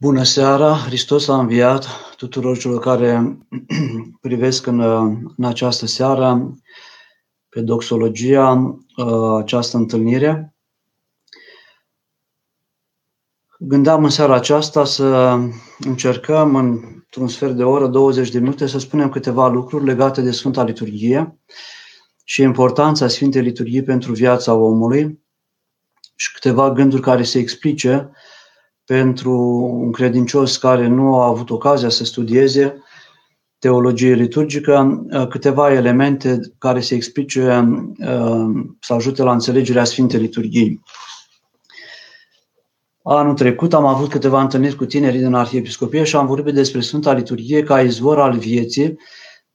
Bună seara! Hristos a înviat tuturor celor care privesc în, în această seară pe doxologia această întâlnire. Gândeam în seara aceasta să încercăm într-un sfert de oră, 20 de minute, să spunem câteva lucruri legate de Sfânta Liturghie și importanța Sfintei Liturghii pentru viața omului și câteva gânduri care se explice pentru un credincios care nu a avut ocazia să studieze teologie liturgică, câteva elemente care se explice, să ajute la înțelegerea Sfintei Liturghii. Anul trecut am avut câteva întâlniri cu tinerii din Arhiepiscopie și am vorbit despre Sfânta Liturghie ca izvor al vieții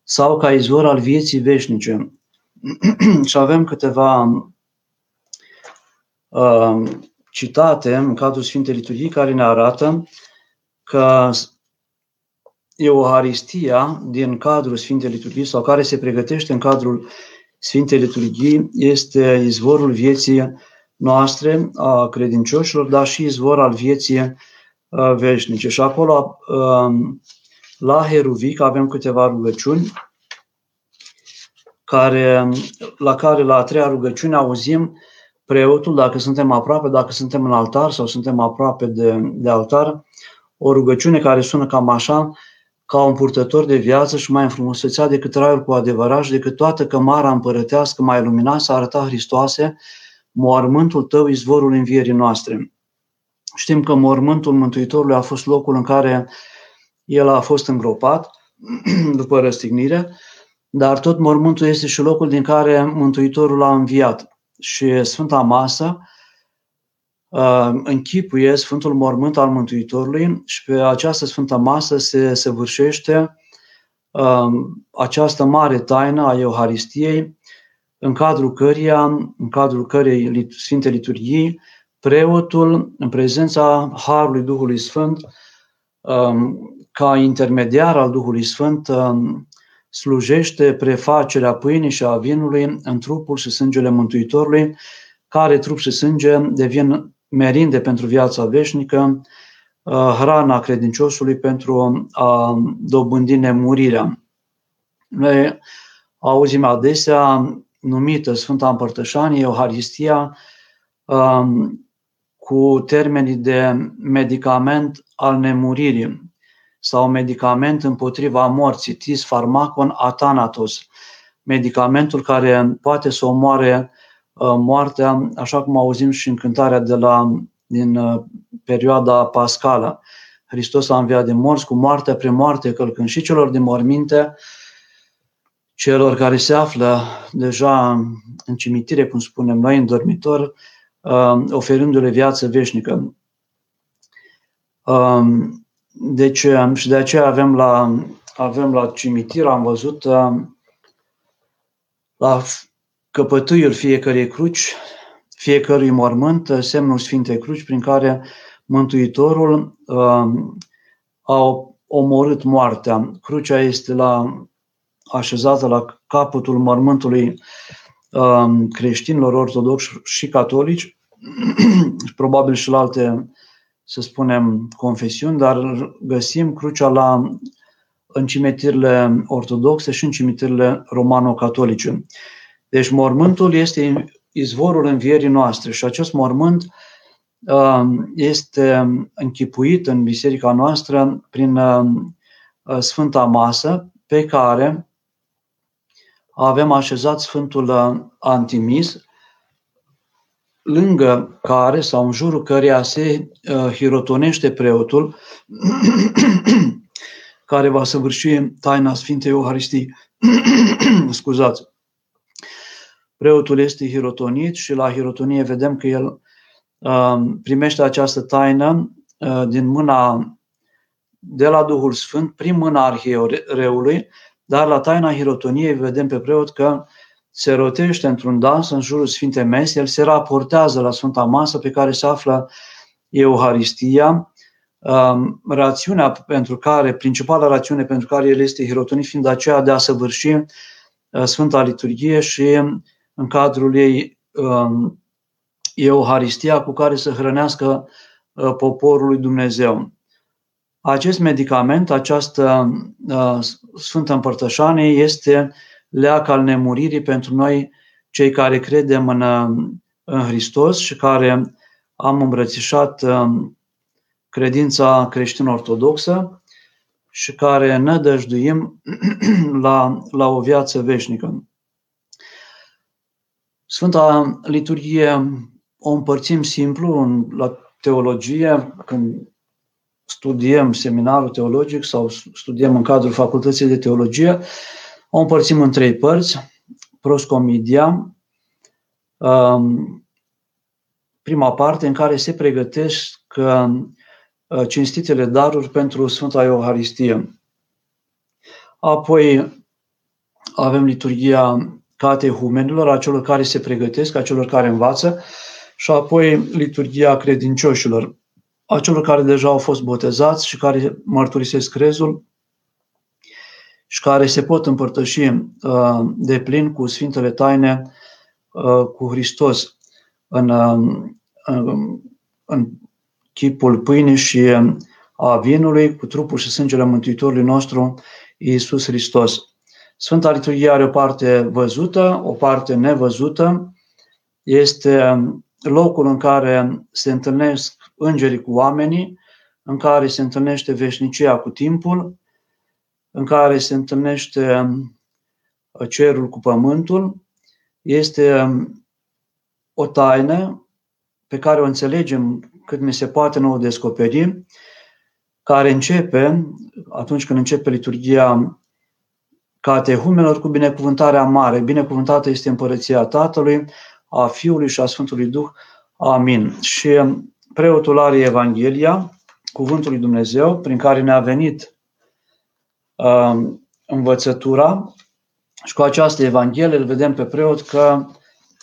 sau ca izvor al vieții veșnice. și avem câteva uh, citate în cadrul Sfintei Liturghii care ne arată că Euharistia din cadrul Sfintei Liturghii sau care se pregătește în cadrul Sfintei Liturghii este izvorul vieții noastre a credincioșilor, dar și izvor al vieții veșnice. Și acolo, la Heruvic, avem câteva rugăciuni care, la care la a treia rugăciune auzim preotul, dacă suntem aproape, dacă suntem în altar sau suntem aproape de, de altar, o rugăciune care sună cam așa, ca un purtător de viață și mai înfrumusețea decât raiul cu adevărat și decât toată cămara împărătească mai iluminat să arăta Hristoase, mormântul tău, izvorul învierii noastre. Știm că mormântul Mântuitorului a fost locul în care el a fost îngropat după răstignire, dar tot mormântul este și locul din care Mântuitorul a înviat și Sfânta Masă uh, închipuie Sfântul Mormânt al Mântuitorului și pe această Sfântă Masă se săvârșește uh, această mare taină a Euharistiei, în cadrul căreia, în cadrul cărei Sfinte Liturghii, preotul, în prezența Harului Duhului Sfânt, um, ca intermediar al Duhului Sfânt, um, slujește prefacerea pâinii și a vinului în trupul și sângele Mântuitorului, care trup și sânge devin merinde pentru viața veșnică, uh, hrana credinciosului pentru a dobândi nemurirea. Noi auzim adesea numită Sfânta Împărtășanie, Euharistia, um, cu termenii de medicament al nemuririi sau medicament împotriva morții, tis pharmacon atanatos, medicamentul care poate să omoare uh, moartea, așa cum auzim și în cântarea de la, din uh, perioada pascală. Hristos a înviat de morți cu moartea pre moarte, călcând și celor din morminte, celor care se află deja în cimitire, cum spunem noi, în dormitor, uh, oferându-le viață veșnică. Um, deci, um, și de aceea avem la, avem la cimitir, am văzut um, la căpătâiul fiecărei cruci, fiecărui mormânt, semnul Sfintei Cruci, prin care Mântuitorul uh, a omorât moartea. Crucea este la, așezată la capătul mormântului uh, creștinilor ortodoxi și catolici, și probabil și la alte să spunem, confesiuni, dar găsim crucea la, în cimitirile ortodoxe și în cimitirile romano-catolice. Deci mormântul este izvorul învierii noastre și acest mormânt um, este închipuit în biserica noastră prin um, Sfânta Masă, pe care avem așezat Sfântul Antimis, lângă care sau în jurul căreia se uh, hirotonește preotul care va săvârși taina Sfintei Euharistii. Scuzați. Preotul este hirotonit și la hirotonie vedem că el uh, primește această taină uh, din mâna de la Duhul Sfânt, prin mâna arhiereului, dar la taina hirotoniei vedem pe preot că se rotește într-un dans în jurul Sfintei Mese, el se raportează la Sfânta Masă pe care se află Euharistia, um, rațiunea pentru care, principala rațiune pentru care el este hirotonit fiind aceea de a săvârși uh, Sfânta Liturghie și în cadrul ei um, Euharistia cu care să hrănească uh, poporul lui Dumnezeu. acest medicament, această uh, Sfântă Împărtășanie este leac al nemuririi pentru noi cei care credem în, în Hristos și care am îmbrățișat uh, credința creștin-ortodoxă și care ne dăjduim la, la o viață veșnică. Sfânta Liturghie o împărțim simplu în, la teologie, când studiem seminarul teologic sau studiem în cadrul facultății de teologie, o împărțim în trei părți. Proscomedia, um, prima parte în care se pregătesc uh, cinstitele daruri pentru Sfânta Euharistie. Apoi avem liturgia catehumenilor, a celor care se pregătesc, a celor care învață, și apoi liturgia credincioșilor, a celor care deja au fost botezați și care mărturisesc crezul și care se pot împărtăși uh, de plin cu Sfintele Taine uh, cu Hristos în, uh, în chipul pâinii și a vinului, cu trupul și sângele Mântuitorului nostru, Iisus Hristos. Sfânta Liturghie are o parte văzută, o parte nevăzută. Este locul în care se întâlnesc îngerii cu oamenii, în care se întâlnește veșnicia cu timpul, în care se întâlnește uh, cerul cu pământul. Este um, o taină pe care o înțelegem cât mi se poate nou descoperi, care începe, atunci când începe liturgia catehumelor, cu binecuvântarea mare. Binecuvântată este împărăția Tatălui, a Fiului și a Sfântului Duh. Amin. Și um, preotul are Evanghelia, Cuvântul lui Dumnezeu, prin care ne-a venit uh, învățătura și cu această Evanghelie îl vedem pe preot că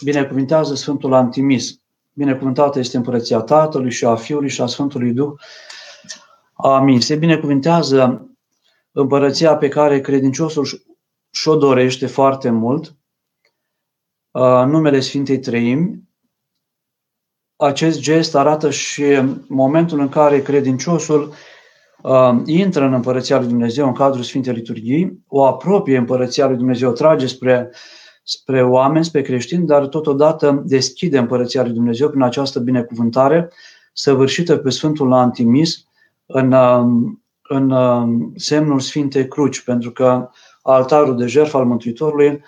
binecuvintează Sfântul Antimis. Binecuvântată este împărăția Tatălui și a Fiului și a Sfântului Duh. Amin. Se binecuvintează împărăția pe care credinciosul și-o dorește foarte mult, uh, numele Sfintei Treimi, acest gest arată și momentul în care credinciosul uh, intră în Împărăția lui Dumnezeu în cadrul Sfintei Liturghii, o apropie Împărăția lui Dumnezeu, trage spre, spre oameni, spre creștini, dar totodată deschide Împărăția lui Dumnezeu prin această binecuvântare săvârșită pe Sfântul Antimis în, uh, în uh, semnul Sfintei Cruci, pentru că altarul de jertfă al Mântuitorului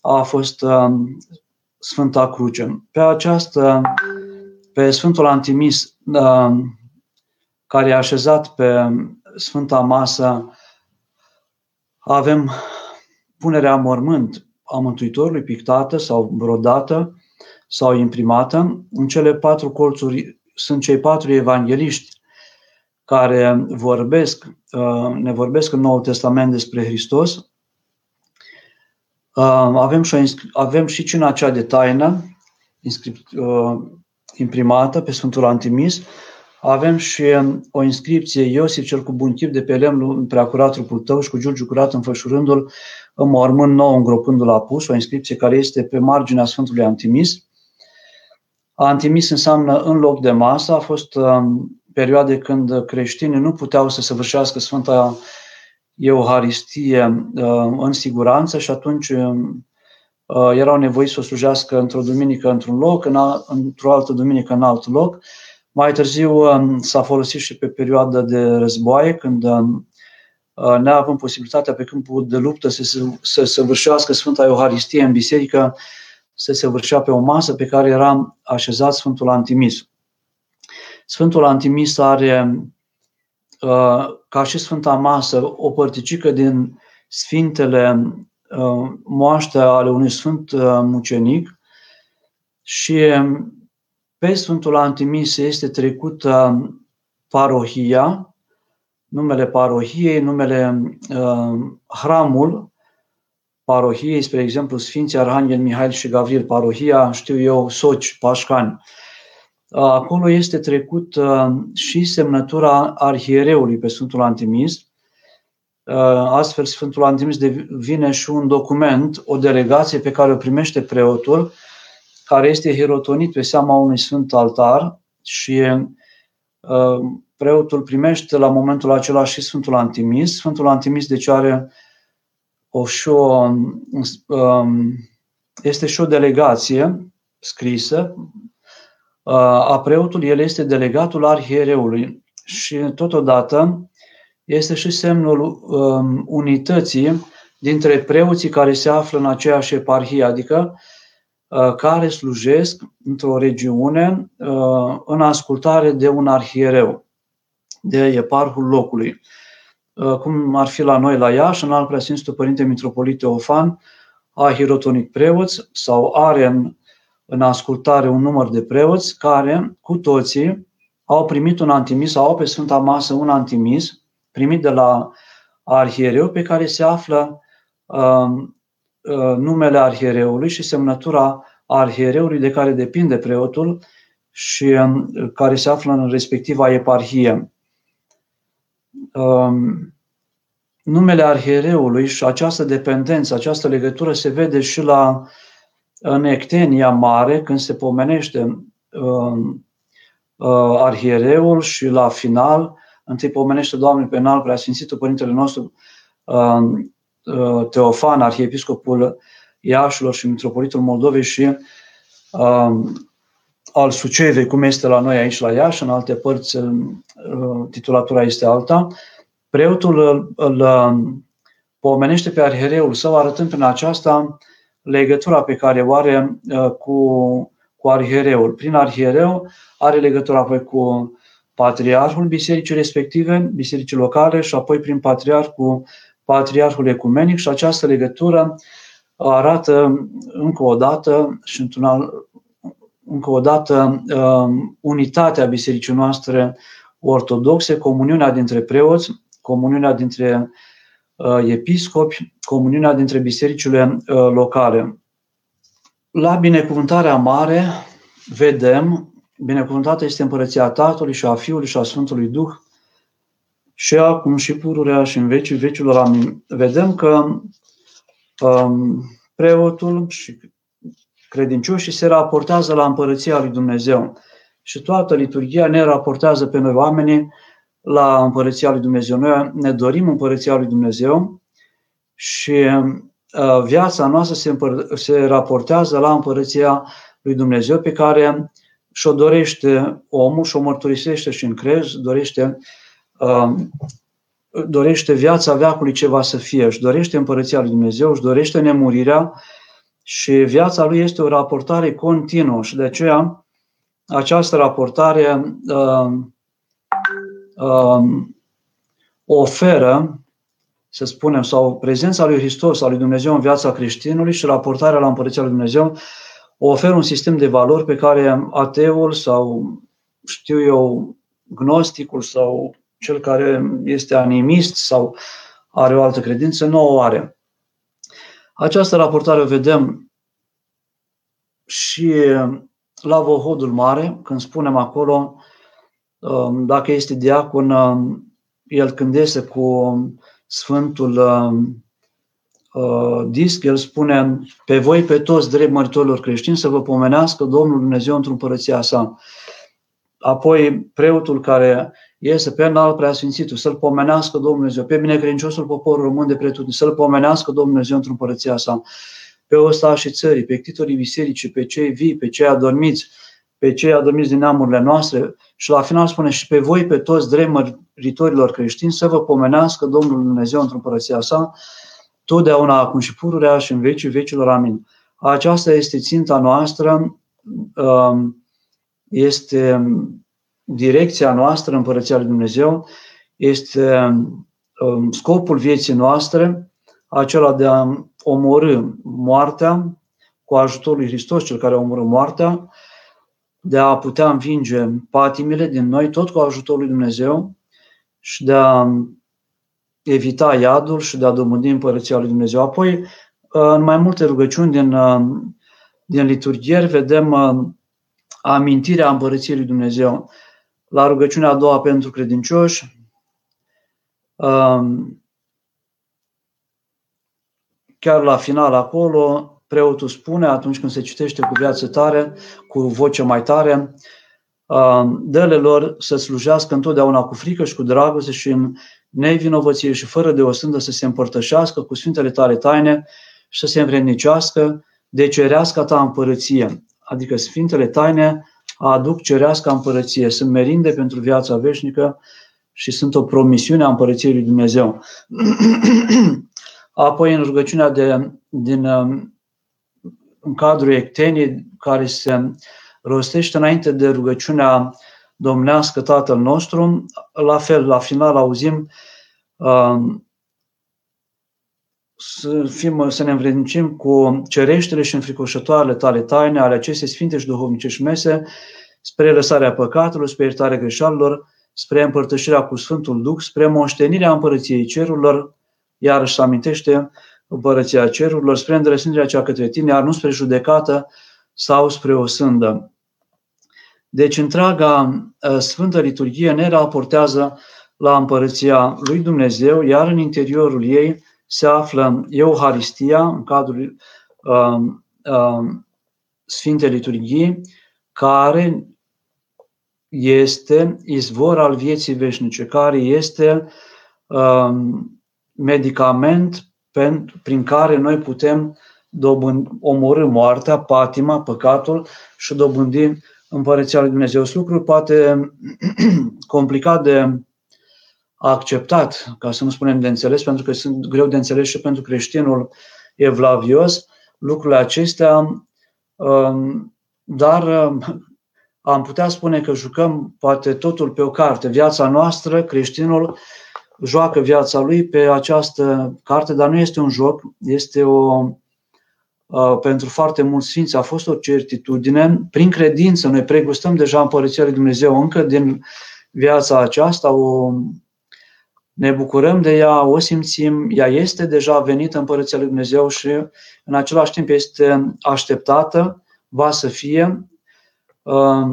a fost uh, Sfânta Cruce. Pe această pe Sfântul Antimis, uh, care e așezat pe Sfânta Masă, avem punerea mormânt a Mântuitorului pictată sau brodată sau imprimată. În cele patru colțuri sunt cei patru evangeliști care vorbesc, uh, ne vorbesc în Noul Testament despre Hristos. Uh, avem și, avem și cina cea de taină, imprimată pe Sfântul Antimis. Avem și um, o inscripție Iosif cel cu bun chip de pe lemnul preacurat trupul tău și cu giurgiu curat înfășurându-l în mormânt nou îngropându-l apus, o inscripție care este pe marginea Sfântului Antimis. Antimis înseamnă în loc de masă, a fost um, perioade când creștinii nu puteau să săvârșească Sfânta Euharistie uh, în siguranță și atunci um, Uh, erau nevoiți să o slujească într-o duminică într-un loc, în a, într-o altă duminică în alt loc. Mai târziu um, s-a folosit și pe perioada de războaie, când um, uh, neavând posibilitatea pe câmpul de luptă să se, să săvârșească Sfânta Euharistie în biserică, să se vârșea pe o masă pe care era așezat Sfântul Antimis. Sfântul Antimis are, uh, ca și Sfânta Masă, o părticică din Sfintele Uh, moaște ale unui sfânt uh, mucenic și um, pe Sfântul Antimis este trecută parohia, numele parohiei, numele uh, hramul parohiei, spre exemplu Sfinții Arhanghel Mihail și Gavril, parohia, știu eu, Soci, Pașcani. Acolo este trecut uh, și semnătura arhiereului pe Sfântul Antimis, Uh, astfel, Sfântul Antimis devine și un document, o delegație pe care o primește preotul, care este hirotonit pe seama unui sfânt altar și uh, preotul primește la momentul acela și Sfântul Antimis. Sfântul Antimis deci are o și o, um, este și o delegație scrisă uh, a preotului, el este delegatul arhiereului și totodată este și semnul um, unității dintre preoții care se află în aceeași eparhie, adică uh, care slujesc într-o regiune uh, în ascultare de un arhiereu, de eparhul locului. Uh, cum ar fi la noi la Iași, în alt preasfințitul Părinte Mitropolit Teofan, a hirotonic preoți sau are în, în ascultare un număr de preoți care, cu toții, au primit un antimis, au pe Sfânta Masă un antimis primit de la arhiereu pe care se află uh, uh, numele arhiereului și semnătura arhiereului de care depinde preotul și uh, care se află în respectiva eparhie. Um, numele arhiereului și această dependență, această legătură se vede și la în Ectenia Mare, când se pomenește uh, uh, arhiereul și la final, întâi pomenește Doamne pe înalt preasfințitul Părintele nostru uh, uh, Teofan, arhiepiscopul Iașilor și Mitropolitul Moldovei și uh, al Sucevei, cum este la noi aici la Iași, în alte părți uh, titulatura este alta. Preotul îl, îl pomenește pe arhiereul său, arătând prin aceasta legătura pe care o are uh, cu, cu arhiereul. Prin arhiereu are legătura apoi cu patriarhul bisericii respective, bisericii locale și apoi prin patriarh cu patriarhul ecumenic și această legătură arată încă o dată și într-un alt, încă o dată um, unitatea bisericii noastre ortodoxe, comuniunea dintre preoți, comuniunea dintre uh, episcopi, comuniunea dintre bisericile uh, locale. La binecuvântarea mare vedem, binecuvântată este împărăția Tatălui și a Fiului și a Sfântului Duh, și acum și pururea și în vecii vecilor. Amin. Vedem că um, preotul și credincioșii se raportează la împărăția lui Dumnezeu. Și toată liturgia ne raportează pe noi oamenii la împărăția lui Dumnezeu. Noi ne dorim împărăția lui Dumnezeu și uh, viața noastră se, împăr- se raportează la împărăția lui Dumnezeu pe care și-o dorește omul și-o mărturisește și în crez, dorește, uh, dorește viața veacului ce va să fie, își dorește împărăția lui Dumnezeu, își dorește nemurirea și viața lui este o raportare continuă. Și de aceea această raportare uh, uh, oferă, să spunem, sau prezența lui Hristos, a lui Dumnezeu în viața creștinului și raportarea la Împărăția lui Dumnezeu oferă un sistem de valori pe care ateul sau, știu eu, gnosticul sau cel care este animist sau are o altă credință, nu o are. Această raportare o vedem și la Vohodul Mare, când spunem acolo, um, dacă este diacon, um, el când iese cu Sfântul um, uh, disc, el spune pe voi, pe toți drept măritorilor creștini, să vă pomenească Domnul Dumnezeu într-o împărăția sa. Apoi preotul care iese pe înalt preasfințitul, să-l pomenească Domnul Dumnezeu, pe binecredinciosul popor român de pretutine, să-l pomenească Domnul Dumnezeu într-o împărăția sa pe osta și țării, pe ctitorii bisericii, pe cei vii, pe cei adormiți, pe cei adormiți din neamurile noastre și la final spune și pe voi, pe toți dremăritorilor creștini, să vă pomenească Domnul Dumnezeu într-o împărăția sa, totdeauna acum și pururea și în vecii vecilor. Amin. Aceasta este ținta noastră, um, este direcția noastră în Împărăția Lui Dumnezeu, este um, scopul vieții noastre, acela de a omorâ moartea cu ajutorul lui Hristos, cel care a omorât moartea, de a putea învinge patimile din noi, tot cu ajutorul lui Dumnezeu și de a evita iadul și de a domândi împărăția lui Dumnezeu. Apoi, în mai multe rugăciuni din, din liturghieri, vedem amintirea împărăției lui Dumnezeu. La rugăciunea a doua pentru credincioși, chiar la final acolo, preotul spune, atunci când se citește cu viață tare, cu voce mai tare, dă lor să slujească întotdeauna cu frică și cu dragoste și în nevinovăție și fără de o sândă să se împărtășească cu Sfintele tale taine și să se învrednicească de cerească ta împărăție. Adică Sfintele taine aduc cerească împărăție, sunt merinde pentru viața veșnică și sunt o promisiune a împărăției lui Dumnezeu. Apoi în rugăciunea de, din, în cadrul ectenii care se rostește înainte de rugăciunea domnească Tatăl nostru. La fel, la final auzim um, să, fim, să ne învrednicim cu cereștele și înfricoșătoarele tale taine ale acestei sfinte și duhovnicești mese spre lăsarea păcatelor, spre iertarea greșalilor, spre împărtășirea cu Sfântul Duh, spre moștenirea împărăției cerurilor, iarăși se amintește împărăția cerurilor, spre îndrăsnirea cea către tine, iar nu spre judecată sau spre o sândă. Deci întreaga ă, Sfântă Liturghie ne raportează la împărăția lui Dumnezeu, iar în interiorul ei se află Euharistia, în cadrul uh, uh, Sfintei Liturghii, care este izvor al vieții veșnice, care este uh, medicament prin care noi putem omorâ moartea, patima, păcatul și dobândi împărăția lui Dumnezeu. Sunt lucruri poate complicat de acceptat, ca să nu spunem de înțeles, pentru că sunt greu de înțeles și pentru creștinul evlavios, lucrurile acestea, um, dar um, am putea spune că jucăm poate totul pe o carte. Viața noastră, creștinul, joacă viața lui pe această carte, dar nu este un joc, este o, Uh, pentru foarte mulți sfinți a fost o certitudine. Prin credință noi pregustăm deja Împărăția lui Dumnezeu încă din viața aceasta, o, ne bucurăm de ea, o simțim, ea este deja venită Împărăția lui Dumnezeu și în același timp este așteptată, va să fie. Uh,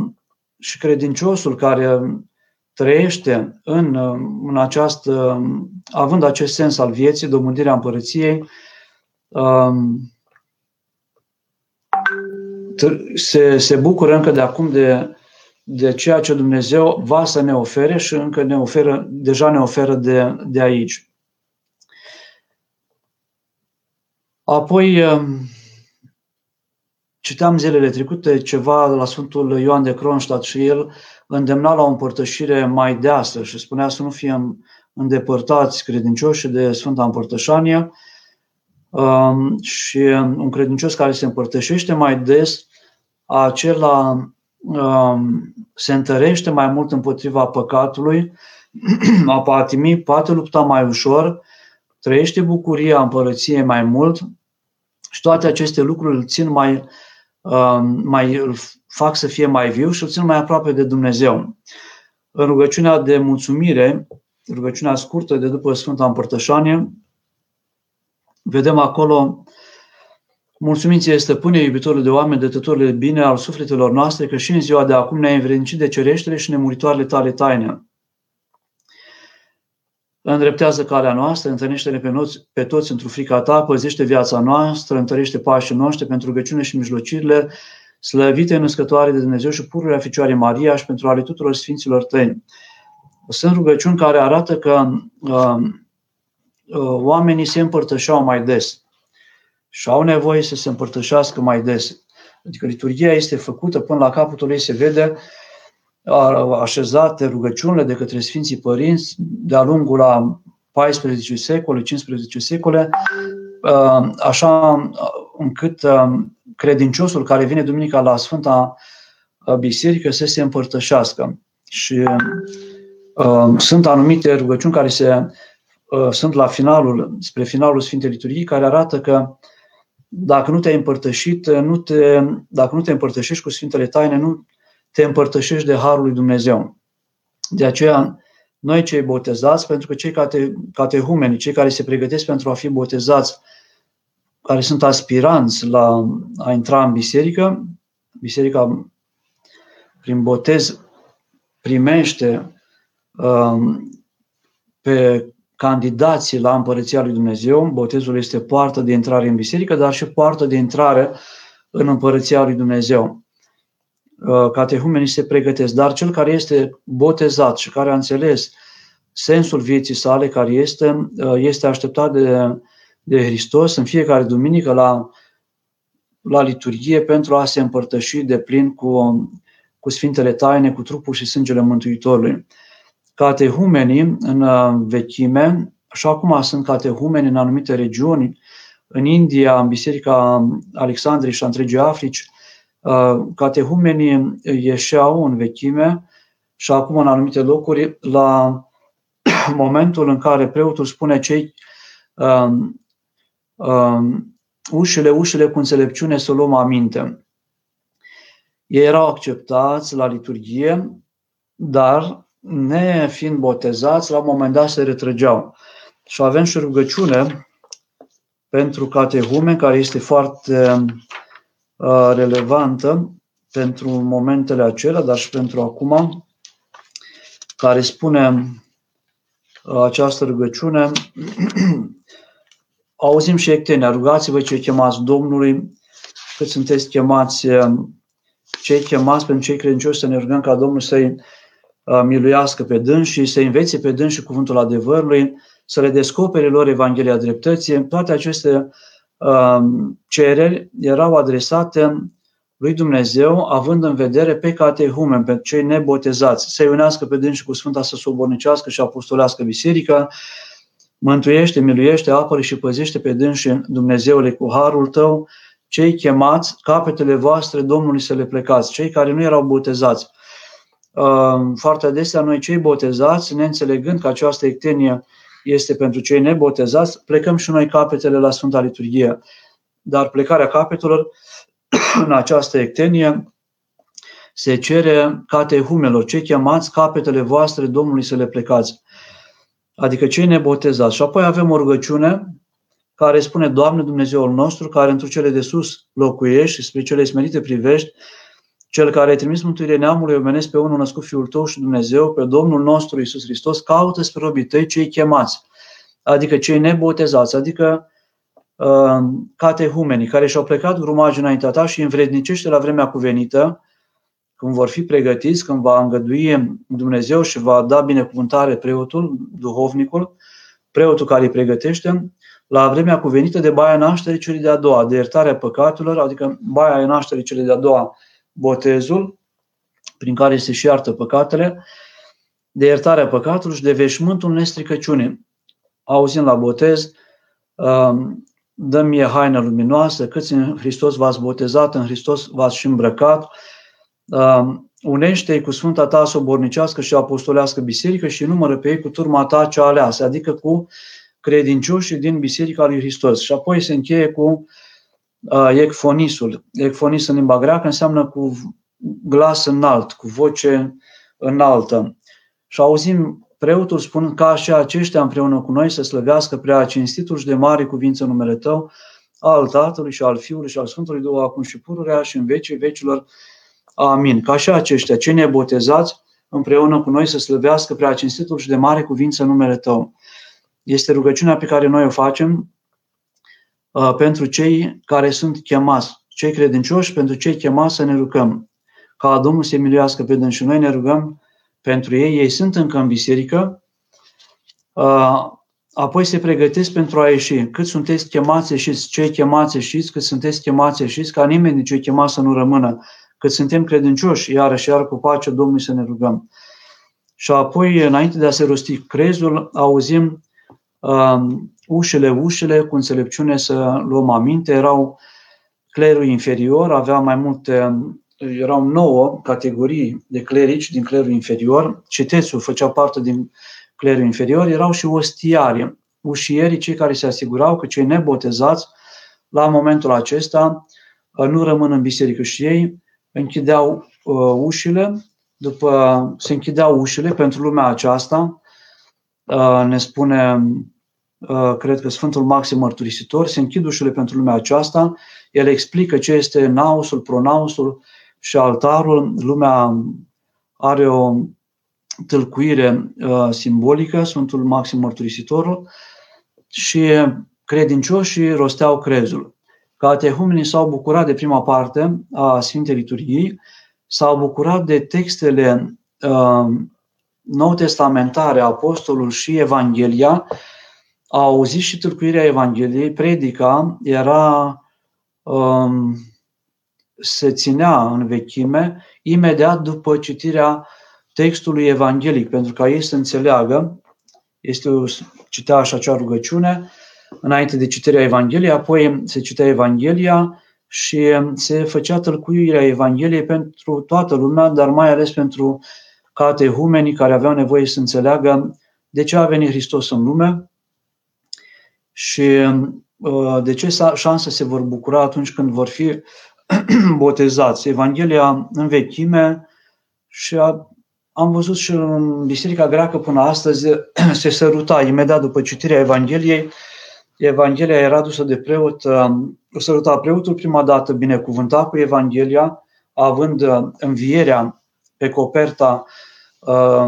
și credinciosul care trăiește în, în această, având acest sens al vieții, domândirea împărăției, uh, se, se bucură încă de acum de, de ceea ce Dumnezeu va să ne ofere și încă ne oferă, deja ne oferă de, de aici. Apoi, um, citeam zilele trecute ceva la Sfântul Ioan de Kronstadt și el îndemna la o împărtășire mai deasă și spunea să nu fim îndepărtați credincioși de Sfânta Împărtășanie, Um, și un credincios care se împărtășește mai des, acela um, se întărește mai mult împotriva păcatului, a patimii, poate lupta mai ușor, trăiește bucuria împărăției mai mult. Și toate aceste lucruri îl țin mai, um, mai îl fac să fie mai viu și îl țin mai aproape de Dumnezeu. În rugăciunea de mulțumire, rugăciunea scurtă de după Sfânta Împărtășanie, Vedem acolo Mulțumiți stăpâne, iubitorul de oameni, dătătorul de bine al sufletelor noastre, că și în ziua de acum ne-ai învrednicit de cereștele și nemuritoarele tale taine. Îndreptează calea noastră, întâlnește-ne pe, noți, pe toți într-o frica ta, păzește viața noastră, întărește pașii noștri pentru rugăciune și mijlocirile, slăvite născătoare de Dumnezeu și pururea Ficioare Maria și pentru ale tuturor Sfinților tăi. Sunt rugăciuni care arată că uh, Uh, oamenii se împărtășeau mai des și au nevoie să se împărtășească mai des. Adică liturgia este făcută până la capătul ei se vede așezate rugăciunile de către Sfinții Părinți de-a lungul la 14 secole, 15 secole, uh, așa încât uh, credinciosul care vine duminica la Sfânta Biserică să se împărtășească. Și sunt anumite rugăciuni care se Uh, sunt la finalul, spre finalul Sfintei Liturghii, care arată că dacă nu te-ai împărtășit, uh, nu te, dacă nu te împărtășești cu Sfintele Taine, nu te împărtășești de Harul lui Dumnezeu. De aceea, noi cei botezați, pentru că cei cate, catehumeni, cei care se pregătesc pentru a fi botezați, care sunt aspiranți la a intra în biserică, biserica prin botez primește um, pe candidații la Împărăția lui Dumnezeu. Botezul este poartă de intrare în biserică, dar și poartă de intrare în Împărăția lui Dumnezeu. catehumenii se pregătesc, dar cel care este botezat și care a înțeles sensul vieții sale, care este, este așteptat de, de Hristos în fiecare duminică la, la liturghie pentru a se împărtăși de plin cu, cu Sfintele Taine, cu trupul și sângele Mântuitorului. Catehumenii în vechime, așa cum sunt catehumeni în anumite regiuni, în India, în Biserica Alexandriei și a întregii Africi, uh, catehumenii ieșeau în vechime și acum în anumite locuri la momentul în care preotul spune cei um, um, ușile, ușile cu înțelepciune să luăm aminte. Ei erau acceptați la liturghie, dar ne fiind botezați, la un moment dat se retrăgeau. Și avem și rugăciune pentru catehume, care este foarte uh, relevantă pentru momentele acelea, dar și pentru acum, care spune uh, această rugăciune. Auzim și ectenia, rugați-vă cei chemați Domnului, cât sunteți chemați, uh, cei chemați pentru cei credincioși să ne rugăm ca Domnul să-i miluiască pe dâns și să învețe pe dâns și cuvântul adevărului, să le descopere lor Evanghelia dreptății. Toate aceste um, cereri erau adresate lui Dumnezeu, având în vedere pe catehumen, pe cei nebotezați, să-i unească pe dânsi cu Sfânta să sobornicească și apostolească biserica, mântuiește, miluiește, apără și păzește pe dânsi Dumnezeule cu harul tău, cei chemați, capetele voastre Domnului să le plecați, cei care nu erau botezați. Um, foarte adesea noi cei botezați, neînțelegând că această ectenie este pentru cei nebotezați, plecăm și noi capetele la Sfânta Liturghie. Dar plecarea capetelor în această ectenie se cere catehumelor, cei chemați capetele voastre Domnului să le plecați. Adică cei nebotezați. Și apoi avem o rugăciune care spune, Doamne Dumnezeul nostru, care într cele de sus locuiești și spre cele smerite privești, cel care a trimis mântuirea neamului omenesc pe unul născut Fiul Tău și Dumnezeu, pe Domnul nostru Isus Hristos, caută spre robii tăi cei chemați, adică cei nebotezați, adică uh, catehumenii care și-au plecat grumaj înaintea ta și învrednicește la vremea cuvenită, când vor fi pregătiți, când va îngădui Dumnezeu și va da binecuvântare preotul, duhovnicul, preotul care îi pregătește, la vremea cuvenită de baia nașterii celei de-a doua, de iertarea păcatelor, adică baia nașterii celei de-a doua, botezul, prin care se și iartă păcatele, de iertarea păcatelor și de veșmântul nestricăciunii. Auzind la botez, um, dă mie haină luminoasă, câți în Hristos v-ați botezat, în Hristos v-ați și îmbrăcat, um, unește-i cu Sfânta ta sobornicească și apostolească biserică și numără pe ei cu turma ta cea aleasă, adică cu credincioșii din Biserica lui Hristos. Și apoi se încheie cu ecfonisul. Ecfonis în limba greacă înseamnă cu glas înalt, cu voce înaltă. Și auzim preotul spun ca și aceștia împreună cu noi să slăvească prea cinstitul și de mare cuvință numele Tău, al Tatălui și al Fiului și al Sfântului Duh, acum și pururea și în vecii vecilor. Amin. Ca și aceștia, cei nebotezați, împreună cu noi să slăvească prea cinstitul și de mare cuvință numele Tău. Este rugăciunea pe care noi o facem Uh, pentru cei care sunt chemați, cei credincioși, pentru cei chemați să ne rugăm. Ca Domnul să miluiască pe dâns și noi ne rugăm pentru ei. Ei sunt încă în biserică, uh, apoi se pregătesc pentru a ieși. Cât sunteți chemați ieșiți, cei chemați ieșiți, cât sunteți chemați ieșiți, ca nimeni din cei chemați să nu rămână, cât suntem credincioși, iarăși, iar cu pace Domnului să ne rugăm. Și apoi, înainte de a se rosti crezul, auzim um, ușile, ușile, cu înțelepciune să luăm aminte, erau clerul inferior, avea mai multe, erau nouă categorii de clerici din clerul inferior, citețul făcea parte din clerul inferior, erau și ostiari, ușierii, cei care se asigurau că cei nebotezați, la momentul acesta, nu rămân în biserică și ei închideau uh, ușile, după se închideau ușile pentru lumea aceasta, uh, ne spune Uh, cred că Sfântul Maxim Mărturisitor, se închid ușile pentru lumea aceasta, el explică ce este nausul, pronausul și altarul. Lumea are o tâlcuire uh, simbolică, Sfântul Maxim Mărturisitorul, și credincioșii rosteau crezul. Catehumenii s-au bucurat de prima parte a Sfintei Liturghii, s-au bucurat de textele uh, nou testamentare, Apostolul și Evanghelia, au auzit și tâlcuirea Evangheliei, predica era, um, se ținea în vechime imediat după citirea textului evanghelic, pentru ca ei să înțeleagă, este o, citea așa acea rugăciune, înainte de citirea Evangheliei, apoi se citea Evanghelia și se făcea tălcuirea Evangheliei pentru toată lumea, dar mai ales pentru catehumenii care aveau nevoie să înțeleagă de ce a venit Hristos în lume și uh, de ce șanse se vor bucura atunci când vor fi botezați. Evanghelia în vechime și a, am văzut și în Biserica Greacă până astăzi se săruta imediat după citirea Evangheliei. Evanghelia era dusă de preot, uh, o săruta preotul prima dată binecuvânta cu Evanghelia, având uh, învierea pe coperta uh,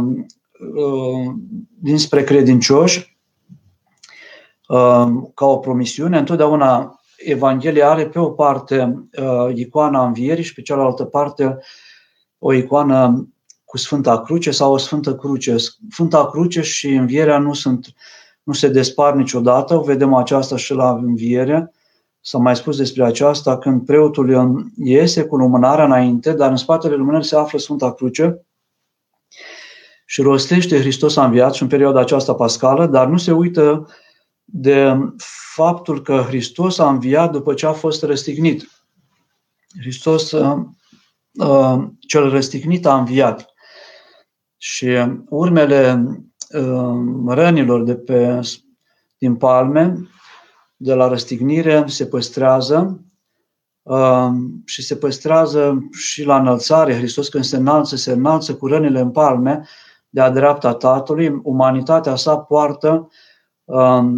uh, dinspre credincioși, uh, ca o promisiune. Întotdeauna Evanghelia are pe o parte uh, icoana învierii și pe cealaltă parte o icoană cu Sfânta Cruce sau o Sfântă Cruce. Sfânta Cruce și învierea nu, sunt, nu se despar niciodată, vedem aceasta și la înviere. S-a mai spus despre aceasta când preotul iese cu lumânarea înainte, dar în spatele lumânării se află Sfânta Cruce și rostește Hristos a înviat și în perioada aceasta pascală, dar nu se uită de faptul că Hristos a înviat după ce a fost răstignit. Hristos uh, uh, cel răstignit a înviat. Și urmele uh, rănilor de pe, din palme, de la răstignire, se păstrează uh, și se păstrează și la înălțare. Hristos când se înalță, se înalță cu rănile în palme de-a dreapta Tatălui. Umanitatea sa poartă Um,